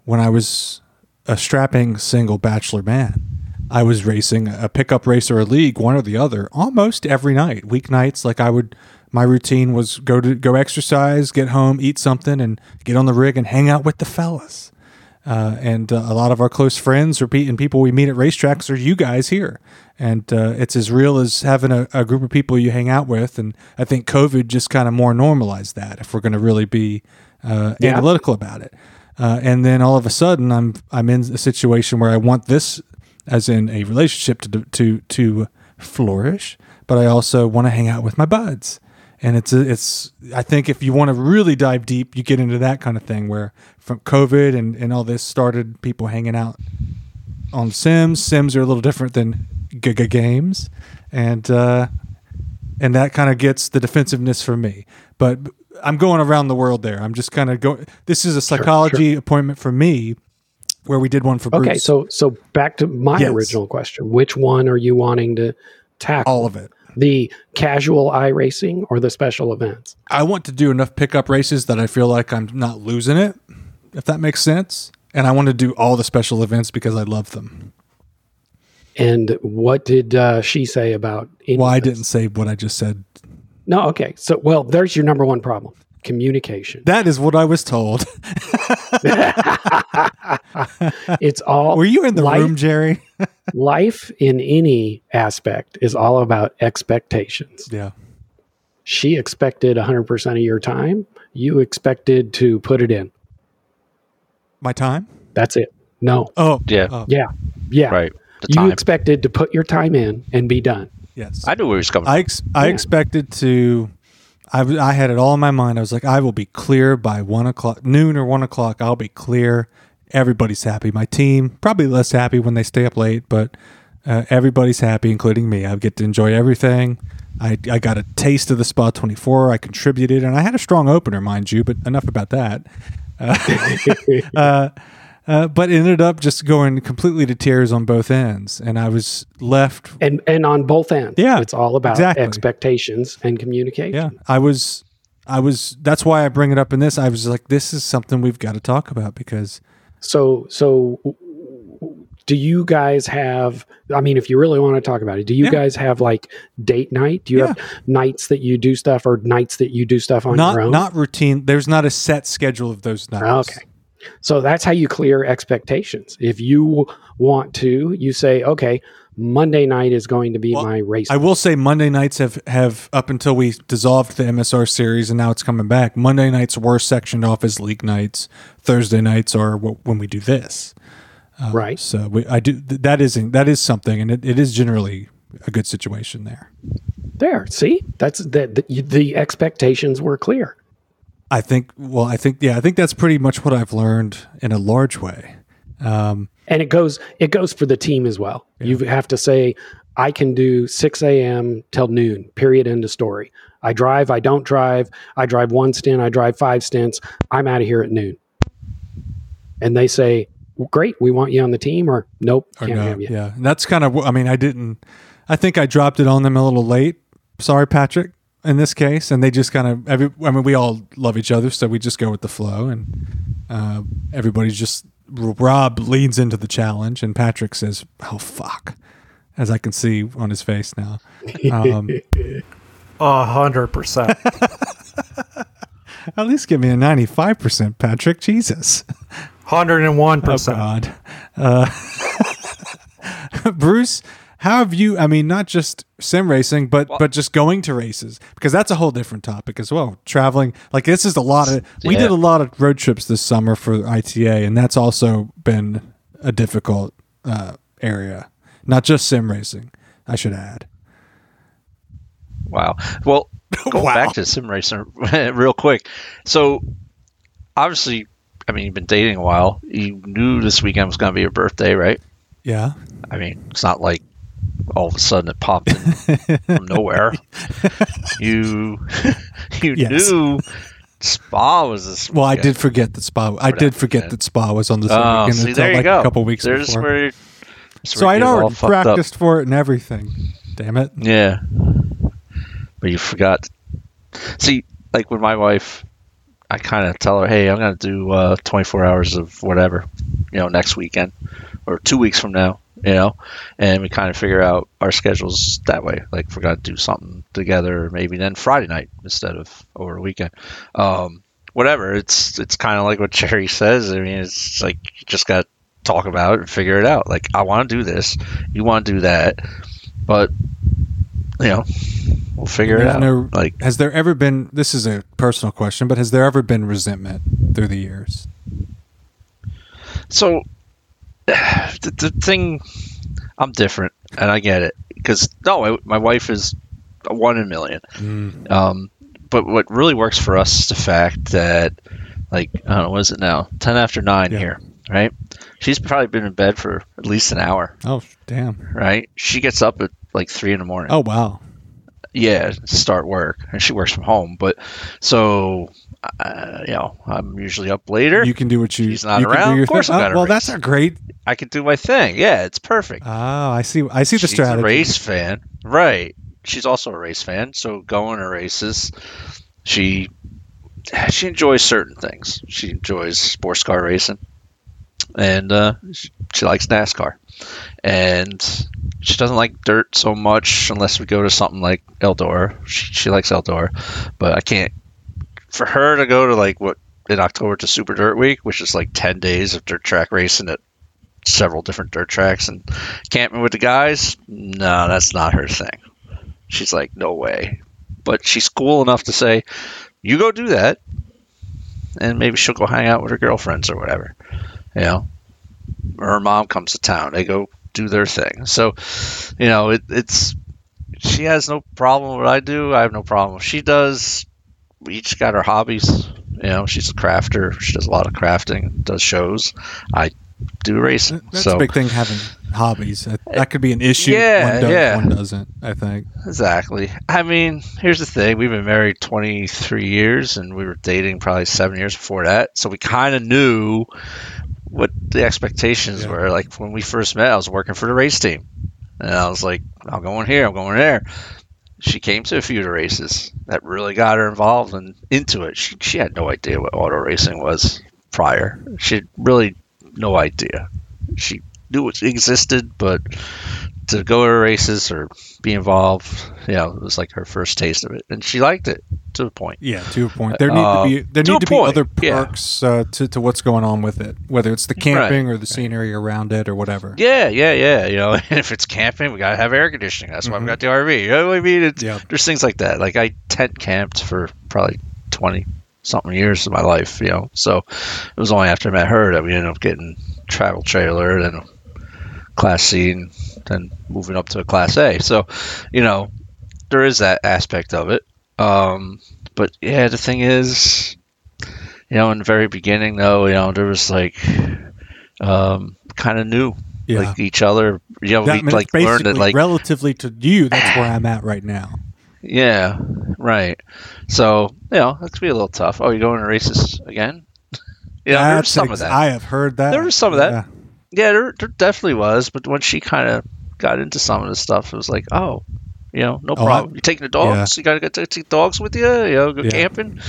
when I was a strapping single bachelor man, I was racing a pickup race or a league, one or the other, almost every night. Weeknights, like I would my routine was go to go exercise, get home, eat something, and get on the rig and hang out with the fellas. Uh, and uh, a lot of our close friends or pe- and people we meet at racetracks are you guys here. And uh, it's as real as having a, a group of people you hang out with. And I think COVID just kind of more normalized that if we're going to really be uh, Yeah. analytical about it. Uh, and then all of a sudden, I'm I'm in a situation where I want this, as in a relationship, to to to flourish, but I also want to hang out with my buds. And it's it's I think if you want to really dive deep, you get into that kind of thing where from COVID and, and all this started people hanging out on Sims. Sims are a little different than Giga games, and uh, and that kind of gets the defensiveness for me. But I'm going around the world there. I'm just kind of going. This is a psychology appointment for me, where we did one for Bruce. Okay, so so back to my Yes. original question: Which one are you wanting to tackle? all of it. The casual iRacing or the special events? I want to do enough pickup races that I feel like I'm not losing it, if that makes sense. And I want to do all the special events because I love them. And what did uh, she say about? Well, I didn't say what I just said. No, okay. So, well, there's your number one problem: communication. That is what I was told. It's all. Were you in the life, room, Jerry? Life in any aspect is all about expectations. yeah. She expected 100% of your time. You expected to put it in. My time? That's it. No. Oh, Yeah. oh, Yeah. Yeah. Right. You expected to put your time in and be done. yes. I knew where he was coming I ex- I Yeah. expected to. I, I had it all in my mind. I was like, I will be clear by one o'clock, noon or one o'clock. I'll be clear. Everybody's happy. My team probably less happy when they stay up late, but uh, everybody's happy, including me. I get to enjoy everything. I, I got a taste of the Spa 24. I contributed, and I had a strong opener, mind you. But enough about that. Uh, uh, Uh, but it ended up just going completely to tears on both ends, and I was left And and on both ends. Yeah, It's all about exactly. expectations and communication. Yeah, I was, I was. That's why I bring it up in this. I was like, this is something we've got to talk about because So so do you guys have? I mean, if you really want to talk about it, do you Yeah. guys have like date night? Do you have nights that you do stuff, or nights that you do stuff on not your own? not routine. There's not a set schedule of those nights. Okay. So that's how you clear expectations. If you want to, you say, okay, Monday night is going to be Well, my race. I will say Monday nights have, have up until we dissolved the MSR series and now it's coming back. Monday nights were sectioned off as league nights. Thursday nights are when we do this. Um, right. So we, I do th- that is that is something, and it, it is generally a good situation there. There. See, that's the, the the expectations were clear. I think. Well, I think yeah, I think that's pretty much what I've learned in a large way. Um, and it goes it goes for the team as well. You have to say, I can do six a.m. till noon. Period. End of story. I drive. I don't drive. I drive one stint. I drive five stints. I'm out of here at noon. And they say, well, "Great, we want you on the team," or "Nope, or can't no, have you." yeah, and that's kind of. I mean, I didn't. I think I dropped it on them a little late. Sorry, Patrick. In this case, and they just kind of. Every, I mean, we all love each other, so we just go with the flow, and uh, everybody's just. Rob leans into the challenge, and Patrick says, "Oh fuck," as I can see on his face now. Um, A hundred percent. at least give me a ninety-five percent, Patrick. Jesus. Hundred and one percent. God, uh, Bruce, how have you? I mean, not just sim racing, but but just going to races because that's a whole different topic as well. Traveling, like this is a lot of. We Yeah. did a lot of road trips this summer for ITA, and that's also been a difficult uh, area. Not just sim racing, I should add. Wow. Well, going Wow. back to sim racing real quick. So, obviously, I mean, you've been dating a while. You knew this weekend was going to be your birthday, right? Yeah, I mean, it's not like all of a sudden it popped in from nowhere. You you Yes. knew Spa was this. well, I did forget that Spa. I did forget that Spa was on the same Oh, weekend see, until there you like go. a couple weeks There's before. where. so I'd already practiced for it and everything. Damn it. Yeah. But you forgot. See, like with my wife, I kind of tell her, hey, I'm going to do uh, 24 hours of whatever, you know, next weekend or two weeks from now, you know, and we kind of figure out our schedules that way. Like, if we're to do something together, maybe then Friday night instead of over a weekend. Um, whatever. It's it's kind of like what Jerry says. I mean, it's like you just got to talk about it and figure it out. Like, I want to do this, you want to do that, but you know, we'll figure it out. no- like, Has there ever been? This is a personal question, but has there ever been resentment through the years? so the, the thing, I'm different, and I get it because no, I, my wife is a one in a million. Um, but what really works for us is the fact that, like, I don't know, what is it now? Ten after nine Yeah. here, right? She's probably been in bed for at least an hour, Oh damn! right? She gets up at like three in the morning. Oh wow! yeah start work and she works from home but so uh, you know i'm usually up later You can do what you. She's not you can do around? your Of course thing. I'm Oh, well, race. that's a great. i can do my thing yeah it's perfect Oh, I see. I see the strategy. she's a race fan right she's also a race fan so going to races she she enjoys certain things she enjoys sports car racing and uh, she, she likes nascar and she doesn't like dirt so much unless we go to something like Eldora. She, she likes Eldora, but I can't. For her to go to like what in October to Super Dirt Week, which is like ten days of dirt track racing at several different dirt tracks and camping with the guys, no, that's not her thing. She's like, no way. But she's cool enough to say, you go do that, and maybe she'll go hang out with her girlfriends or whatever. You know, her mom comes to town. They go do their thing. So, you know, it, it's she has no problem with what I do. I have no problem she does. We each got our hobbies. You know, she's a crafter. She does a lot of crafting. Does shows. I do racing. That's so a big thing having hobbies. That, that could be an issue. Yeah, one does, yeah. one doesn't. I think. Exactly. I mean, here's the thing. We've been married 23 years and we were dating probably seven years before that. So we kind of knew what the expectations Yeah. were. Like when we first met, I was working for the race team. And I was like, I'm going here, I'm going there. She came to a few races that really got her involved and into it. She, she had no idea what auto racing was prior. She had really no idea. She knew it existed, but to go to races or be involved, you know, it was like her first taste of it, and she liked it to a point. Yeah, to a point. There need Uh, to be there to need to be point, other yeah. perks uh, to to what's going on with it, whether it's the camping or the scenery around it or whatever. Yeah, yeah, yeah. You know, if it's camping, we gotta have air conditioning. That's why we got the RV. You know what I mean? It's, Yeah. There's things like that. Like I tent camped for probably twenty something years of my life. You know, so it was only after I met her that we ended up getting travel trailer, then class C, and then moving up to a class A. So, you know, there is that aspect of it. Um, but yeah, the thing is, you know, in the very beginning, though, you know, there was like um, kind of new, Yeah. like each other. You know, That, we like learned it like relatively to you. That's where I'm at right now. yeah, right. So you know, that could be a little tough. Oh, you're going to races again? yeah, there's some ex- of that. I have heard that. There was some of that. Yeah. Yeah, there, there definitely was. But when she kind of got into some of the stuff, it was like, oh, you know, no Oh, I- problem. you taking the dogs? You got to get take dogs with you. You know, go Yeah. camping.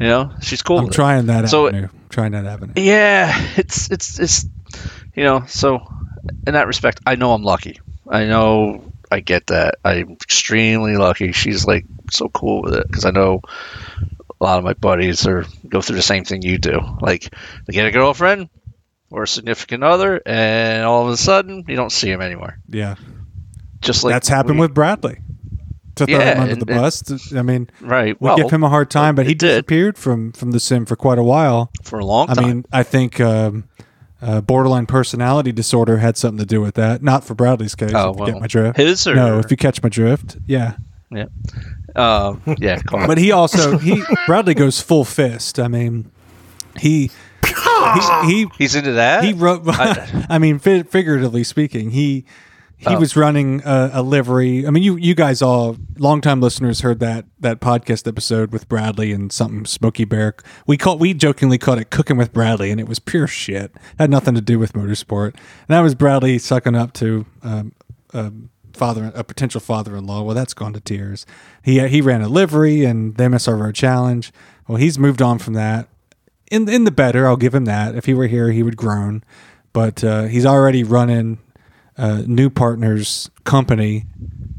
You know, she's cool. I'm trying that So- avenue. trying that avenue. Yeah, it's it's it's you know, so in that respect, I know I'm lucky. I know I get that. I'm extremely lucky. She's like so cool with it because I know a lot of my buddies are go through the same thing you do. Like they get a girlfriend or a significant other, and all of a sudden you don't see him anymore. Yeah, Just like that's happened we- with Bradley. To throw Yeah, him under and- the and- bus. I mean, right. we Well, give him a hard time, but he it did. disappeared from from the sim for quite a while. for a long time. I mean, I think um, uh, borderline personality disorder had something to do with that. Not for Bradley's case. Oh, if you well, get my drift. his or No, if you catch my drift, yeah. um, yeah, But he also he Bradley goes full fist. I mean, he he he, he's into that. he wrote. I- I mean, fi- figuratively speaking, he he Oh. was running a, a livery. I mean, you you guys all longtime listeners heard that that podcast episode with Bradley and something Smoky Bear. We call we jokingly called it cooking with Bradley, and it was pure shit. Had nothing to do with motorsport. And that was Bradley sucking up to. Um, um, father a potential father-in-law well that's gone to tears he he ran a livery and the msr road challenge well he's moved on from that in in the better i'll give him that if he were here he would groan but uh, he's already running uh, new partners company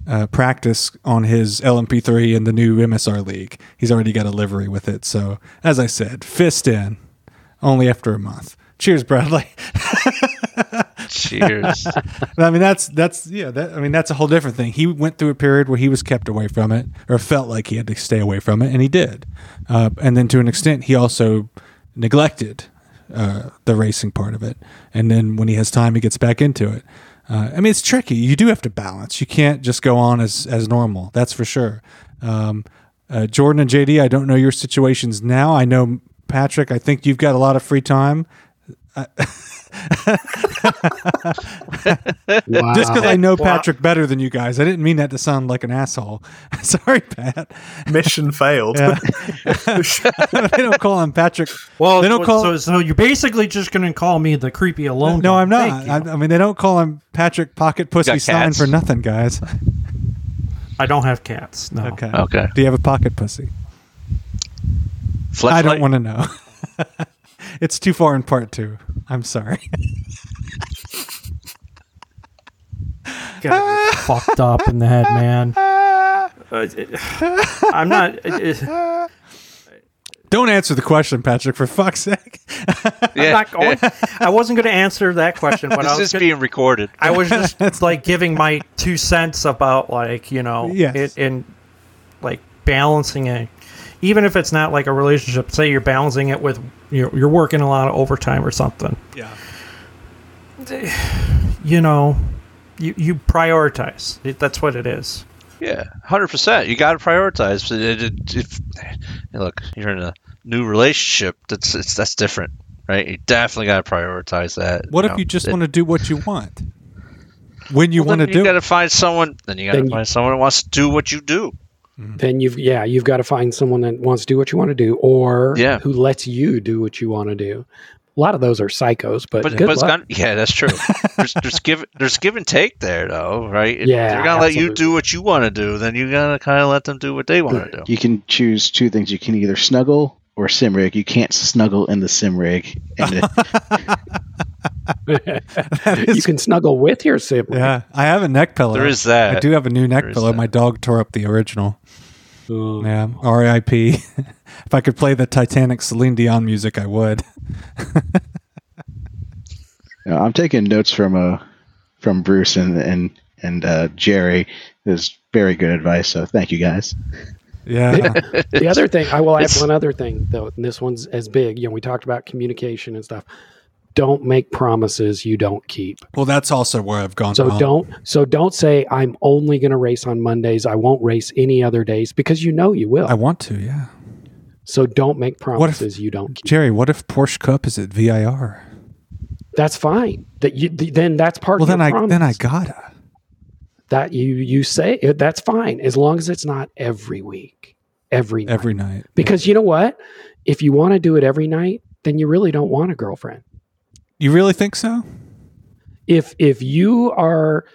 uh, practice on his lmp3 in the new msr league he's already got a livery with it so as i said fist in only after a month cheers bradley Cheers. I mean, that's that's yeah. That, I mean, that's a whole different thing. He went through a period where he was kept away from it, or felt like he had to stay away from it, and he did. Uh, and then to an extent, he also neglected uh, the racing part of it. And then when he has time, he gets back into it. Uh, I mean, it's tricky. You do have to balance. You can't just go on as as normal. That's for sure. Um, uh, Jordan and JD, I don't know your situations now. I know Patrick. I think you've got a lot of free time. Wow. Just because I know Patrick better than you guys, I didn't mean that to sound like an asshole. Sorry, Pat. Mission failed. Yeah. they don't call him Patrick. Well, they don't so, call. so, so you're basically just going to call me the creepy alone. no, guy. I'm not. I, I mean, they don't call him Patrick Pocket Pussy got Stein for nothing, guys. I don't have cats. No. Okay. Okay. Do you have a pocket pussy? I don't want to know. it's too far in part two. I'm sorry. Gotta be fucked up in the head, man. Uh, it- I'm not. it- it- Don't answer the question, Patrick, for fuck's sake. I'm Yeah. not going. I wasn't going to answer that question, but I This was. is gonna- being recorded. I was just like giving my two cents about like you know Yes. it in like balancing it, even if it's not like a relationship. Say you're balancing it with you're, you're working a lot of overtime or something. Yeah. You know, you you prioritize. It, that's what it is. Yeah, hundred percent. You got to prioritize. It- it- If, look, you're in a new relationship. That's it's, that's different, right? You definitely got to prioritize that. What if know. you just want to do what you want? When you well, want to then do You got to find someone. Then you got Then to you- find someone who wants to do what you do. Mm-hmm. then you've yeah you've got to find someone that wants to do what you want to do or Yeah. who lets you do what you want to do a lot of those are psychos but, But, good but luck. gonna, yeah, that's true. there's, there's give there's give and take there, though, right? If Yeah, they're gonna let you do what you want to do. Then you gotta kind of let them do what they want to do. You can choose two things. You can either snuggle or sim rig. You can't snuggle in the sim rig. And it- you can snuggle with your sibling. yeah, I have a neck pillow. There is that. I do have a new neck pillow. that. My dog tore up the original. Yeah, R.I.P. if I could play the Titanic Celine Dion music, I would. Yeah, I'm taking notes from uh from Bruce and and and uh, Jerry. Is very good advice. So thank you guys. Yeah, the other thing, I will add one other thing though, and this one's as big. You know, we talked about communication and stuff. Don't make promises you don't keep. well, that's also where I've gone. So wrong. don't so don't say I'm only going to race on Mondays. I won't race any other days because you know you will. I want to. Yeah, so don't make if- promises you don't keep. Jerry. What if Porsche Cup is at VIR? That's fine. That you th- then that's part Well, of then I then I gotta. that you you say eh, that's fine as long as it's not every week, every night. every night. Because you know what? If you want to do it every night, then you really don't want a girlfriend. You really think so? If if you are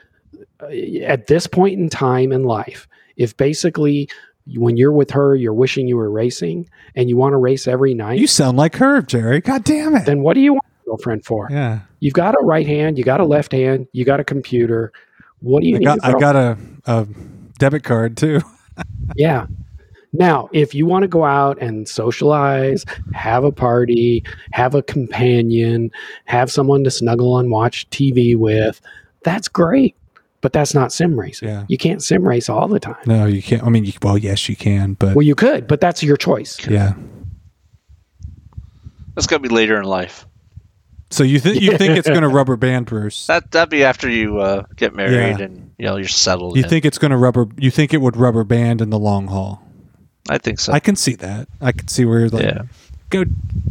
uh, at this point in time in life, if basically when you're with her, you're wishing you were racing and you want to race every night, You sound like her, Jerry. God damn it. then what do you want a girlfriend for? yeah, You've got a right hand, you got a left hand, you got a computer. What do you I need? got I got a, a debit card too. Yeah. Now, if you want to go out and socialize, have a party, have a companion, have someone to snuggle and watch TV with, that's great. But that's not sim racing. Yeah. You can't sim race all the time. No, you can't. I mean, you, well, yes, you can, but Well, you could, but that's your choice. yeah. That's gonna be later in life. So you think you think it's going to rubber band, Bruce? That that'd be after you uh, get married Yeah. and you know you're settled. You in. think it's going to rubber? You think it would rubber band in the long haul? I think so. I can see that. I can see where you're like, yeah. go,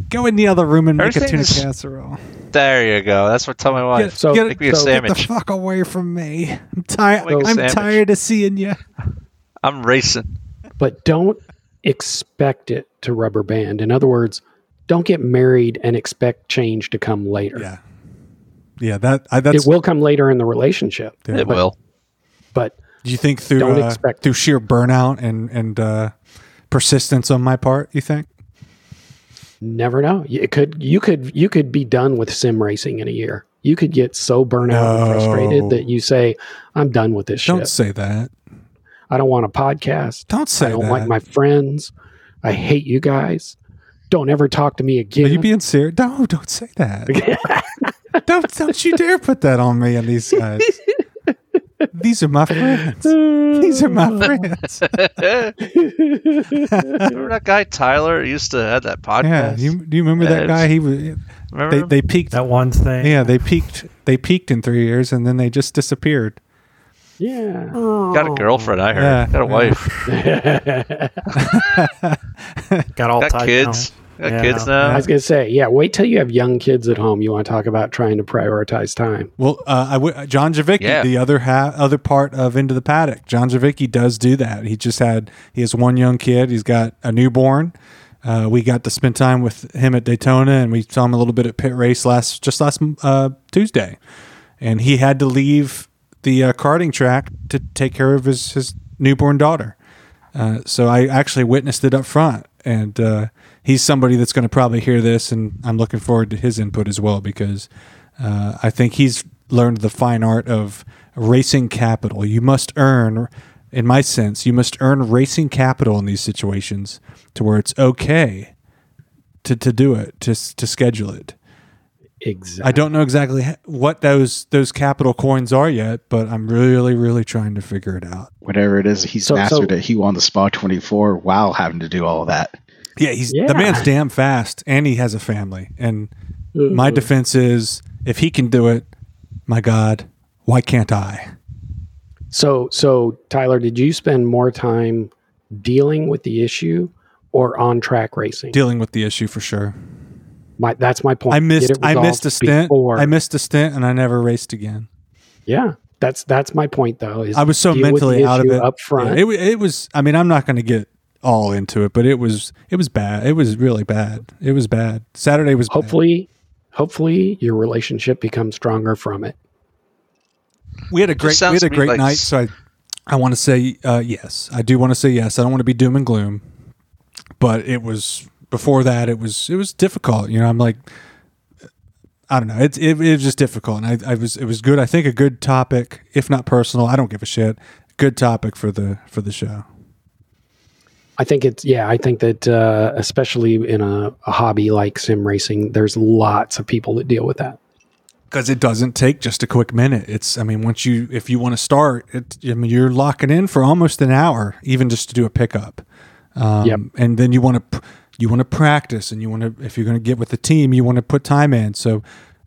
go in the other room and make a Everything tuna is- casserole. There you go. That's what tell my wife. Get, So- get, Make me a so- get the sandwich. fuck away from me. I'm tired. Make a I'm sandwich. tired of seeing you. I'm racing. But don't expect it to rubber band. In other words, don't get married and expect change to come later. Yeah, yeah. That I, that's. it will come later in the relationship. Yeah. It but- will. But Do you think through Don't uh, expect- through sheer burnout and and uh, persistence on my part? You think? Never know. You- It could you could you could be done with sim racing in a year. You could get so burnt out and frustrated that you say, "I'm done with this shit. Don't shit. say that. I don't want a podcast. Don't say I don't that. like my friends. I hate you guys. Don't ever talk to me again. Are you being serious? No, don't say that. don't don't you dare put that on me and these guys. These are my friends. These are my friends. Remember that guy Tyler used to have that podcast? Yeah, you, do you remember that guy? He was. Remember They they peaked. That one thing. Yeah, they peaked. They peaked in three years, and then they just disappeared. yeah. got a girlfriend. I heard. Yeah, got a yeah. wife. Got all Got tied kids. Down. Got Yeah. kids I was gonna say, yeah. Wait till you have young kids at home. You want to talk about trying to prioritize time. Well, uh, I w- John Javicki, Yeah. the other ha- other part of Into the Paddock, John Javicki does do that. He just had he has one young kid. He's got a newborn. Uh, we got to spend time with him at Daytona, and we saw him a little bit at pit race last just last uh, Tuesday, and he had to leave the uh, karting track to take care of his his newborn daughter. Uh, so I actually witnessed it up front, and uh, he's somebody that's going to probably hear this, and I'm looking forward to his input as well because uh, I think he's learned the fine art of racing capital. You must earn, in my sense, you must earn racing capital in these situations to where it's okay to, to do it, to to schedule it. Exactly. I don't know exactly what those those capital coins are yet, but I'm really really trying to figure it out. Whatever it is, he's So- mastered so- it. He won the Spa 24 while having to do all of that. Yeah, he's Yeah. the man's damn fast, and he has a family. And my Mhm. defense is, if he can do it, my God, why can't I? So, so Tyler, did you spend more time dealing with the issue or on track racing? Dealing with the issue for sure. My, that's my point. I missed. I missed a stint. before- I missed a stint, and I never raced again. Yeah, that's that's my point though. I was so mentally out of it up front. Yeah, it, it was. I mean, I'm not going to get all into it, but it was. It was bad. It was really bad. It was bad. Saturday was. bad. hopefully, hopefully your relationship becomes stronger from it. we had a great. We had a great like night. s- So I, I want to say uh, yes. I do want to say yes. I don't want to be doom and gloom, but it was before that. It was. It was difficult. You know, I'm like. I don't know. It, it, it was just difficult, and I, I was it was good. I think a good topic, if not personal. I don't give a shit. Good topic for the for the show. I think it's yeah. I think that uh, especially in a, a hobby like sim racing, there's lots of people that deal with that. because it doesn't take just a quick minute. It's, I mean, once you, if you want to start, it, I mean, you're locking in for almost an hour, even just to do a pickup. Um, Yep. And then you want to, you want to practice, and you want to, if you're going to get with the team, you want to put time in. So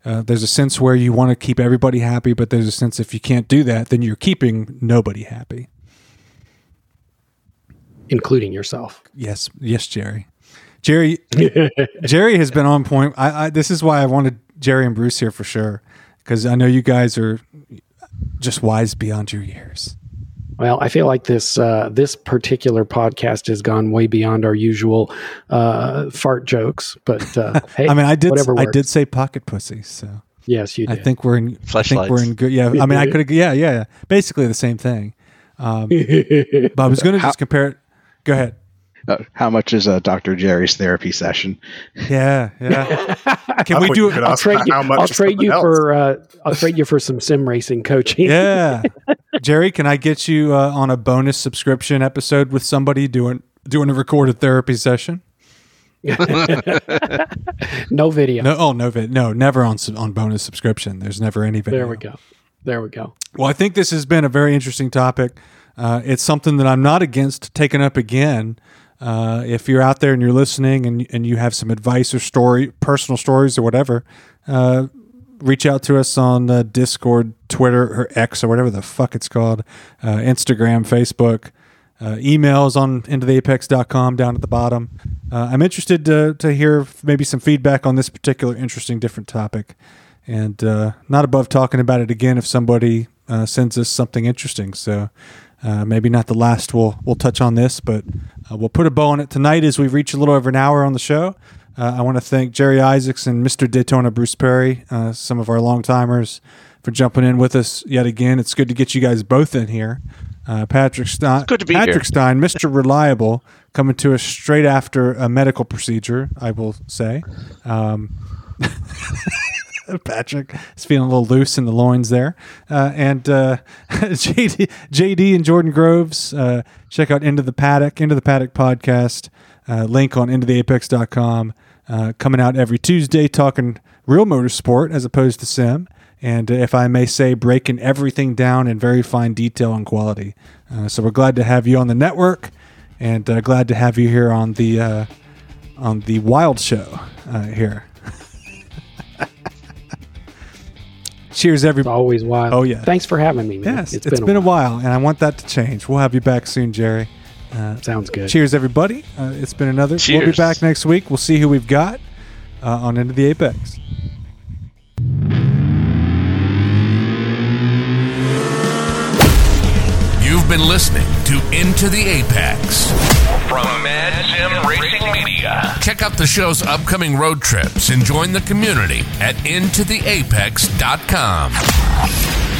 uh, there's a sense where you want to keep everybody happy, but there's a sense if you can't do that, then you're keeping nobody happy. Including yourself. Yes, yes, Jerry. Jerry, Jerry has been on point. I, I this is why I wanted Jerry and Bruce here for sure because I know you guys are just wise beyond your years. Well, I feel like this uh, this particular podcast has gone way beyond our usual uh, fart jokes. But uh, hey, I mean, I did whatever I works. did say pocket pussy, so Yes, you I think we're in. I think we're in good. Yeah, I mean, I could. Yeah, yeah, yeah. Basically the same thing. Um, but I was going to just compare it. Go ahead. Uh, how much is uh, Dr. Jerry's therapy session? Yeah, yeah. Can we do it? I'll trade you. how much I'll trade you else. for. Uh, I'll trade you for some sim racing coaching. Yeah, Jerry, can I get you uh, on a bonus subscription episode with somebody doing doing a recorded therapy session? no video. No, oh no, vid- no, never on on bonus subscription. There's never any video. There we go. There we go. Well, I think this has been a very interesting topic. Uh, it's something that I'm not against taking up again. Uh, if you're out there and you're listening and and you have some advice or story, personal stories or whatever, uh, reach out to us on uh, Discord, Twitter, or X or whatever the fuck it's called, uh, Instagram, Facebook. Uh, emails on intotheapex.com down at the bottom. I'm interested to, to hear maybe some feedback on this particular interesting, different topic. And uh, not above talking about it again if somebody uh, sends us something interesting. So uh, maybe not the last we'll, we'll touch on this, but uh, we'll put a bow on it tonight as we reach a little over an hour on the show. Uh, I want to thank Jerry Isaacs and Mr. Daytona Bruce Perry, uh, some of our long timers, for jumping in with us yet again. It's good to get you guys both in here. Uh, Patrick Stein, good to be Patrick here. Stein, Mr. Reliable, coming to us straight after a medical procedure. I will say, um, Patrick is feeling a little loose in the loins there, uh, and uh, JD, JD and Jordan Groves. Uh, check out Into the Paddock, Into the Paddock podcast. Uh, link on intotheapex.com. Uh, coming out every Tuesday, talking real motorsport as opposed to sim and uh, if I may say, breaking everything down in very fine detail and quality. Uh, so we're glad to have you on the network, and glad to have you here on the on the Wild Show here. Cheers, It's everybody! always wild. Oh, yeah. Thanks for having me, man. Yes, it's been, a while, and I want that to change. We'll have you back soon, Jerry. Uh, Sounds good. cheers, everybody! Uh, it's been another. Cheers. We'll be back next week. We'll see who we've got uh, on Into the Apex. You've been listening to Into the Apex. From Mad Sim Racing Media. Check out the show's upcoming road trips and join the community at intotheapex.com.